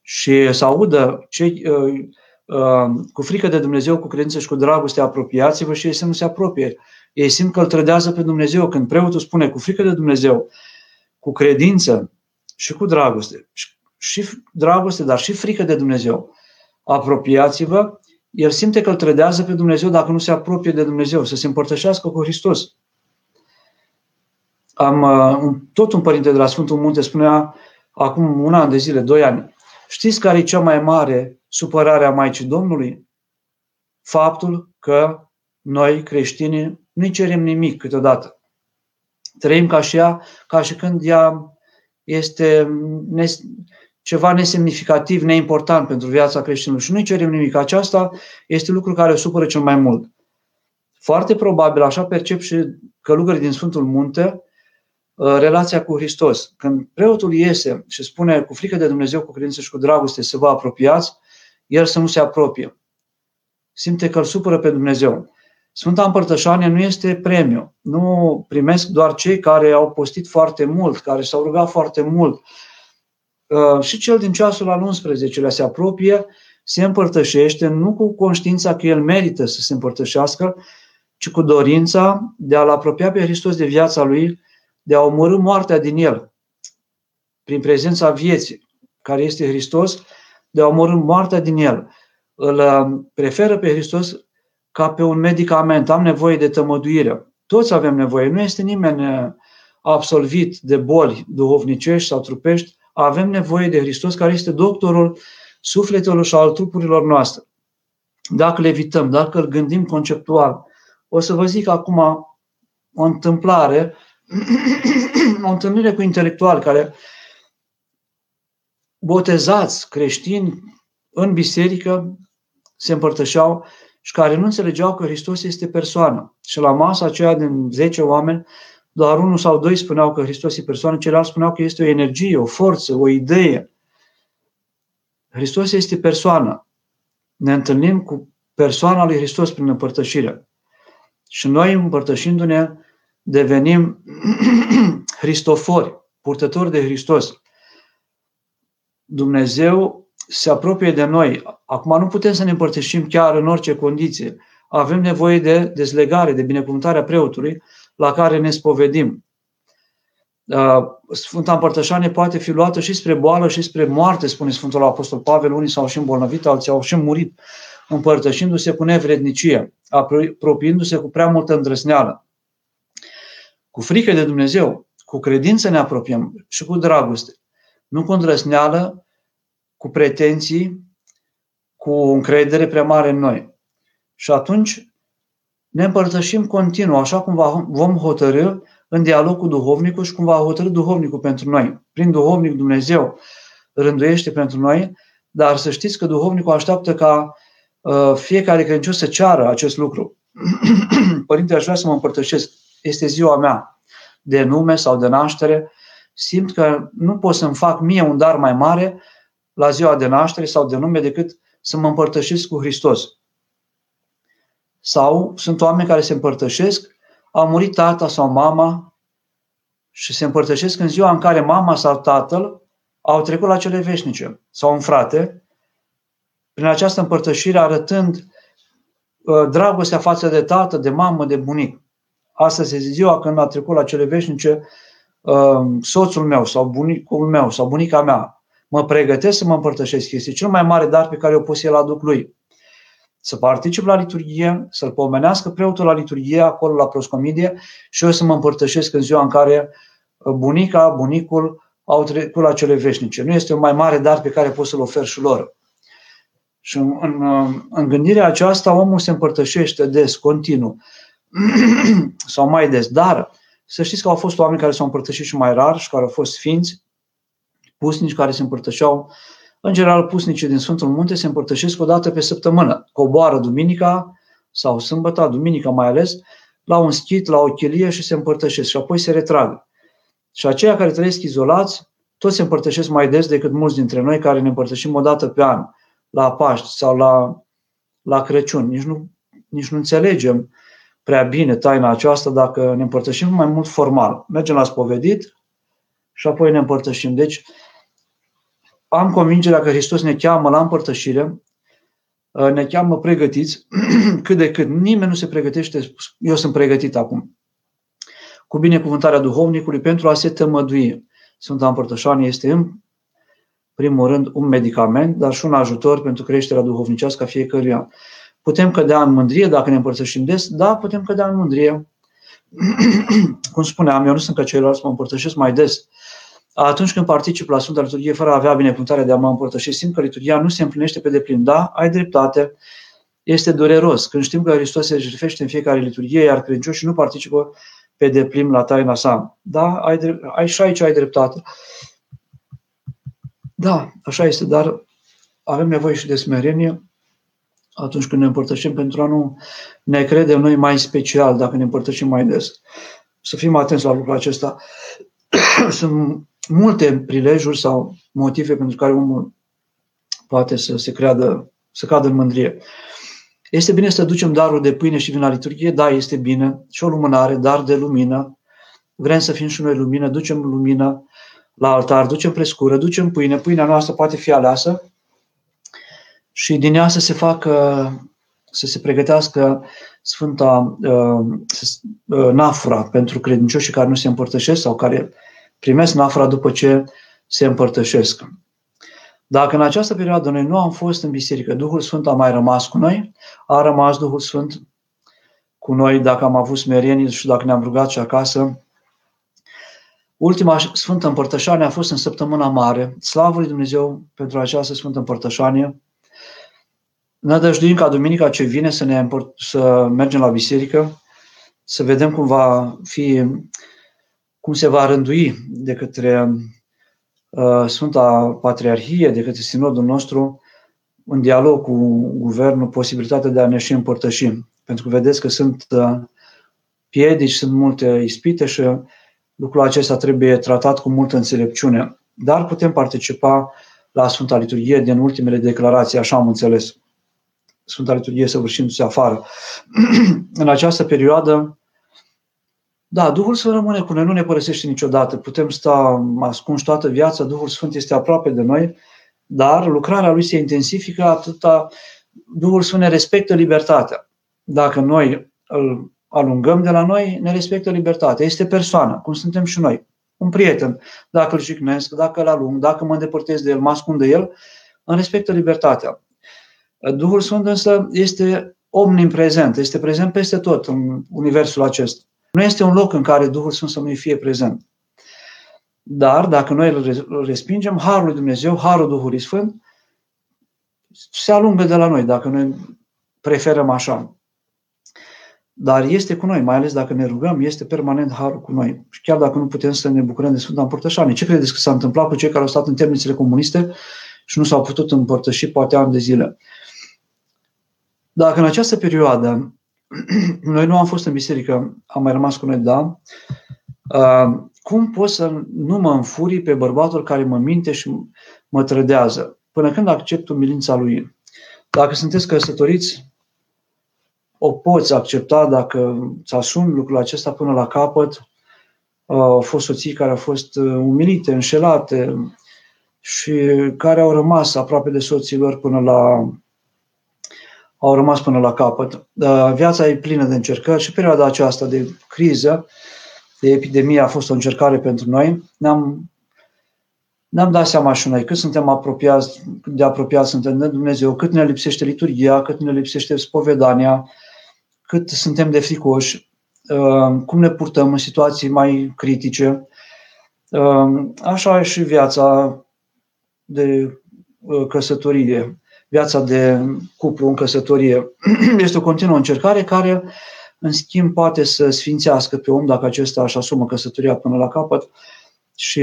și să audă cei uh, uh, cu frică de Dumnezeu, cu credință și cu dragoste, apropiați-vă și ei să nu se apropie ei simt că îl trădează pe Dumnezeu. Când preotul spune cu frică de Dumnezeu, cu credință și cu dragoste, și dragoste, dar și frică de Dumnezeu, apropiați-vă, el simte că îl trădează pe Dumnezeu dacă nu se apropie de Dumnezeu, să se împărtășească cu Hristos. Am, uh, tot un părinte de la Sfântul Munte spunea acum un an de zile, doi ani, știți care e cea mai mare supărare a Maicii Domnului? Faptul că noi, creștinii, nu cerem nimic câteodată. Trăim ca și ea, ca și când ea este ceva nesemnificativ, neimportant pentru viața creștinului și nu-i cerem nimic. Aceasta este lucru care o supără cel mai mult. Foarte probabil, așa percep și călugării din Sfântul Munte, uh, relația cu Hristos. Când preotul iese și spune cu frică de Dumnezeu, cu credință și cu dragoste să vă apropiați, el să nu se apropie. Simte că îl supără pe Dumnezeu. Sfânta Împărtășanie nu este premiu. Nu primesc doar cei care au postit foarte mult, care s-au rugat foarte mult. Uh, și cel din ceasul al 11-lea se apropie, se împărtășește, nu cu conștiința că el merită să se împărtășească, ci cu dorința de a-L apropia pe Hristos de viața Lui, de a omorâ moartea din El, prin prezența vieții, care este Hristos, de a omorâ moartea din El. Îl uh, preferă pe Hristos ca pe un medicament. Am nevoie de tămăduire. Toți avem nevoie. Nu este nimeni uh, absolvit de boli duhovnicești sau trupești. Avem nevoie de Hristos care este doctorul sufletelor și al trupurilor noastre. Dacă le evităm, dacă îl gândim conceptual, o să vă zic acum o întâmplare, o întâlnire cu intelectuali care botezați creștini în biserică se împărtășeau și care nu înțelegeau că Hristos este persoană. Și la masa aceea din 10 oameni, doar unul sau doi spuneau că Hristos e persoană, ceilalți spuneau că este o energie, o forță, o idee. Hristos este persoană. Ne întâlnim cu persoana lui Hristos prin împărtășire. Și noi, împărtășindu-ne, devenim Hristofori, purtători de Hristos. Dumnezeu se apropie de noi. Acum nu putem să ne împărtășim chiar în orice condiție. Avem nevoie de dezlegare, de binecuvântarea preotului la care ne spovedim. Uh, Sfânta Împărtășanie poate fi luată și spre boală și spre moarte, spune Sfântul Apostol Pavel. Unii s-au și îmbolnăvit, alții au și murit împărtășindu-se cu nevrednicie, apropiindu-se cu prea multă îndrăsneală. Cu frică de Dumnezeu, cu credință ne apropiem și cu dragoste. Nu cu îndrăsneală, cu pretenții, cu încredere prea mare în noi. Și atunci ne împărtășim continuu, așa cum vom hotărâ în dialog cu duhovnicul și cum va hotărâ duhovnicul pentru noi. Prin duhovnic Dumnezeu rânduiește pentru noi, dar să știți că duhovnicul așteaptă ca uh, fiecare credincios să ceară acest lucru. Părinte, aș vrea să mă împărtășesc. Este ziua mea de nume sau de naștere. Simt că nu pot să-mi fac mie un dar mai mare la ziua de naștere sau de nume decât să mă împărtășesc cu Hristos. Sau sunt oameni care se împărtășesc, au murit tata sau mama și se împărtășesc în ziua în care mama sau tatăl au trecut la cele veșnice. Sau un frate, prin această împărtășire arătând uh, dragostea față de tată, de mamă, de bunic. Astăzi este ziua când a trecut la cele veșnice uh, soțul meu sau bunicul meu sau bunica mea. Mă pregătesc să mă împărtășesc. Este cel mai mare dar pe care o pot să-l aduc lui să particip la liturghie, să-l pomenească preotul la liturghie, acolo la proscomidie și eu să mă împărtășesc în ziua în care uh, bunica, bunicul au trecut la cele veșnice. Nu este un mai mare dar pe care pot să-l ofer și lor. Și în, în, uh, în gândirea aceasta omul se împărtășește des, continuu, sau mai des. Dar să știți că au fost oameni care s-au împărtășit și mai rar și care au fost sfinți, pusnici care se împărtășeau în general, pusnicii din Sfântul Munte se împărtășesc o dată pe săptămână. Coboară duminica sau sâmbătă, duminica mai ales, la un schit, la o chelie și se împărtășesc și apoi se retrag. Și aceia care trăiesc izolați, toți se împărtășesc mai des decât mulți dintre noi care ne împărtășim o dată pe an, la Paști sau la, la Crăciun. Nici nu, nici nu înțelegem prea bine taina aceasta dacă ne împărtășim mai mult formal. Mergem la spovedit și apoi ne împărtășim. Deci, am convingerea că Hristos ne cheamă la împărtășire, uh, ne cheamă pregătiți, cât de cât. Nimeni nu se pregătește, eu sunt pregătit acum, cu binecuvântarea duhovnicului pentru a se tămădui. Sfânta Împărtășanie este în primul rând un medicament, dar și un ajutor pentru creșterea duhovnicească a fiecăruia. Putem cădea în mândrie dacă ne împărtășim des? Da, putem cădea în mândrie. Cum spuneam, eu nu sunt ca ceilalți, mă împărtășesc mai des atunci când particip la Sfânta Liturghie fără a avea binecuvântarea de a mă împărtăși, simt că liturghia nu se împlinește pe deplin. Da, ai dreptate, este dureros. Când știm că Hristos se jertfește în fiecare liturghie, iar credincioșii nu participă pe deplin la taina sa. Da, ai, drept, ai și aici ai dreptate. Da, așa este, dar avem nevoie și de smerenie atunci când ne împărtășim pentru a nu ne crede noi mai special dacă ne împărtășim mai des. Să fim atenți la lucrul acesta. Sunt multe prilejuri sau motive pentru care omul poate să se creadă, să cadă în mândrie. Este bine să ducem darul de pâine și vin la liturghie? Da, este bine. Și o lumânare, dar de lumină. Vrem să fim și noi lumină, ducem lumină la altar, ducem prescură, ducem pâine. Pâinea noastră poate fi aleasă și din ea să se facă, să se pregătească Sfânta uh, uh, nafura pentru credincioșii care nu se împărtășesc sau care primesc nafra după ce se împărtășesc. Dacă în această perioadă noi nu am fost în biserică, Duhul Sfânt a mai rămas cu noi, a rămas Duhul Sfânt cu noi dacă am avut smerenie și dacă ne-am rugat și acasă. Ultima Sfântă Împărtășanie a fost în săptămâna mare. Slavă lui Dumnezeu pentru această Sfântă Împărtășanie. Nădăjduim ca duminica ce vine să, ne împăr- să mergem la biserică, să vedem cum va fi cum se va rândui de către uh, Sfânta Patriarhie, de către Sinodul nostru, în dialog cu guvernul, posibilitatea de a ne și împărtăși. Pentru că vedeți că sunt uh, piedici, sunt multe ispite și lucrul acesta trebuie tratat cu multă înțelepciune. Dar putem participa la Sfânta Liturghie din ultimele declarații, așa am înțeles. Sfânta Liturghie săvârșindu-se afară. în această perioadă da, Duhul Sfânt rămâne cu noi, nu ne părăsește niciodată. Putem sta ascunși toată viața, Duhul Sfânt este aproape de noi, dar lucrarea lui se intensifică atâta Duhul Sfânt ne respectă libertatea. Dacă noi îl alungăm de la noi, ne respectă libertatea. Este persoană, cum suntem și noi. Un prieten, dacă îl jignesc, dacă îl alung, dacă mă îndepărtez de el, mă ascund de el, îmi respectă libertatea. Duhul Sfânt însă este omniprezent, este prezent peste tot în universul acesta. Nu este un loc în care Duhul Sfânt să nu fie prezent. Dar dacă noi îl respingem, Harul lui Dumnezeu, Harul Duhului Sfânt, se alungă de la noi, dacă noi preferăm așa. Dar este cu noi, mai ales dacă ne rugăm, este permanent Harul cu noi. Și chiar dacă nu putem să ne bucurăm de Sfânta Împărtășanie. Ce credeți că s-a întâmplat cu cei care au stat în temnițele comuniste și nu s-au putut împărtăși poate ani de zile? Dacă în această perioadă noi nu am fost în biserică, am mai rămas cu noi, da, uh, cum pot să nu mă înfurii pe bărbatul care mă minte și mă trădează? Până când accept umilința lui? Dacă sunteți căsătoriți, o poți accepta dacă îți asumi lucrul acesta până la capăt. Uh, au fost soții care au fost uh, umilite, înșelate și care au rămas aproape de soților până la au rămas până la capăt. Viața e plină de încercări și perioada aceasta de criză, de epidemie a fost o încercare pentru noi. Ne-am, ne-am dat seama și noi cât suntem apropiați, cât de apropiați suntem de Dumnezeu, cât ne lipsește liturgia, cât ne lipsește spovedania, cât suntem de fricoși, uh, cum ne purtăm în situații mai critice. Uh, așa e și viața de uh, căsătorie viața de cuplu în căsătorie. Este o continuă încercare care, în schimb, poate să sfințească pe om dacă acesta își asumă căsătoria până la capăt și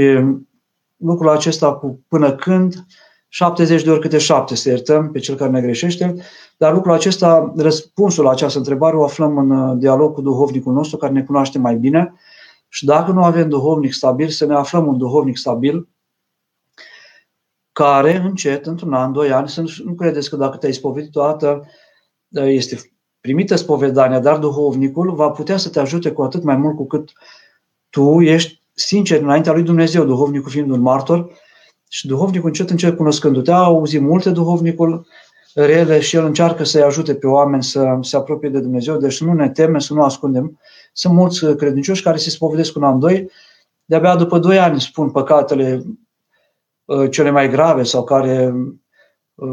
lucrul acesta cu până când 70 de ori câte 7 să iertăm pe cel care ne greșește, dar lucrul acesta, răspunsul la această întrebare o aflăm în dialog cu duhovnicul nostru care ne cunoaște mai bine și dacă nu avem duhovnic stabil, să ne aflăm un duhovnic stabil care încet, într-un an, doi ani, să nu credeți că dacă te-ai spovedit o dată, este primită spovedania, dar duhovnicul va putea să te ajute cu atât mai mult cu cât tu ești sincer înaintea lui Dumnezeu, duhovnicul fiind un martor, și duhovnicul încet, încet cunoscându-te, a auzit multe duhovnicul rele și el încearcă să-i ajute pe oameni să se apropie de Dumnezeu, deci nu ne temem, să nu ascundem. Sunt mulți credincioși care se spovedesc un an, doi, de-abia după doi ani spun păcatele Uh, cele mai grave sau care uh,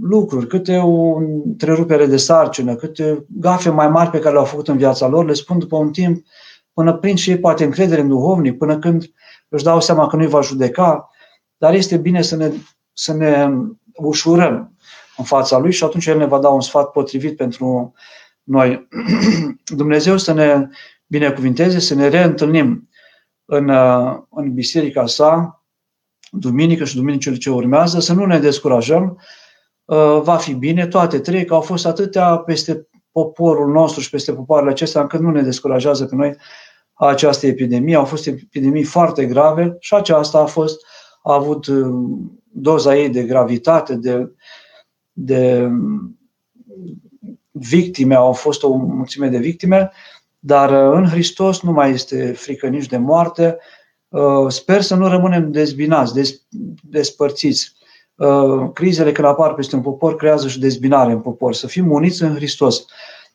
lucruri, câte o întrerupere de sarcină, câte gafe mai mari pe care le-au făcut în viața lor, le spun după un timp, până prind și ei poate încredere în duhovnic, până când își dau seama că nu-i va judeca, dar este bine să ne, să ne ușurăm în fața lui și atunci el ne va da un sfat potrivit pentru noi. Dumnezeu să ne binecuvinteze, să ne reîntâlnim în, uh, în biserica sa, duminică și duminicile ce urmează, să nu ne descurajăm, uh, va fi bine, toate trei, că au fost atâtea peste poporul nostru și peste popoarele acestea, încât nu ne descurajează pe noi această epidemie. Au fost epidemii foarte grave și aceasta a fost, a avut uh, doza ei de gravitate, de, de victime, au fost o mulțime de victime, dar uh, în Hristos nu mai este frică nici de moarte, Uh, sper să nu rămânem dezbinați, des, despărțiți. Uh, crizele când apar peste un popor creează și dezbinare în popor. Să fim uniți în Hristos.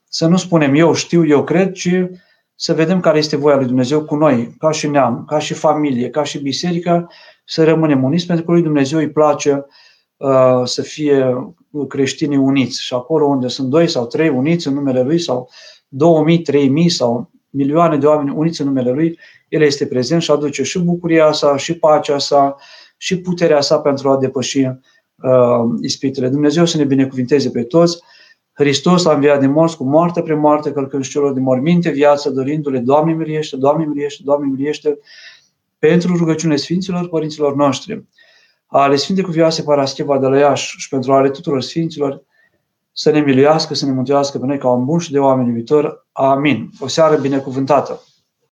Să nu spunem eu știu, eu cred, ci să vedem care este voia lui Dumnezeu cu noi, ca și neam, ca și familie, ca și biserică, să rămânem uniți, pentru că lui Dumnezeu îi place uh, să fie creștinii uniți. Și acolo unde sunt doi sau trei uniți în numele Lui, sau 2000, 3000 sau milioane de oameni uniți în numele Lui, El este prezent și aduce și bucuria sa, și pacea sa, și puterea sa pentru a depăși uh, ispitele. Dumnezeu să ne binecuvinteze pe toți. Hristos a înviat din morți cu moarte pre moarte, călcând celor din morminte viață, dorindu-le, Doamne miliește, Doamne miliește, Doamne miliește, pentru rugăciunile Sfinților Părinților noștri, ale Sfinte Cuvioase Parascheva de la Iași și pentru ale tuturor Sfinților, să ne miluiască, să ne mântuiască pe noi ca un bun și de oameni viitor. Amin. O seară binecuvântată!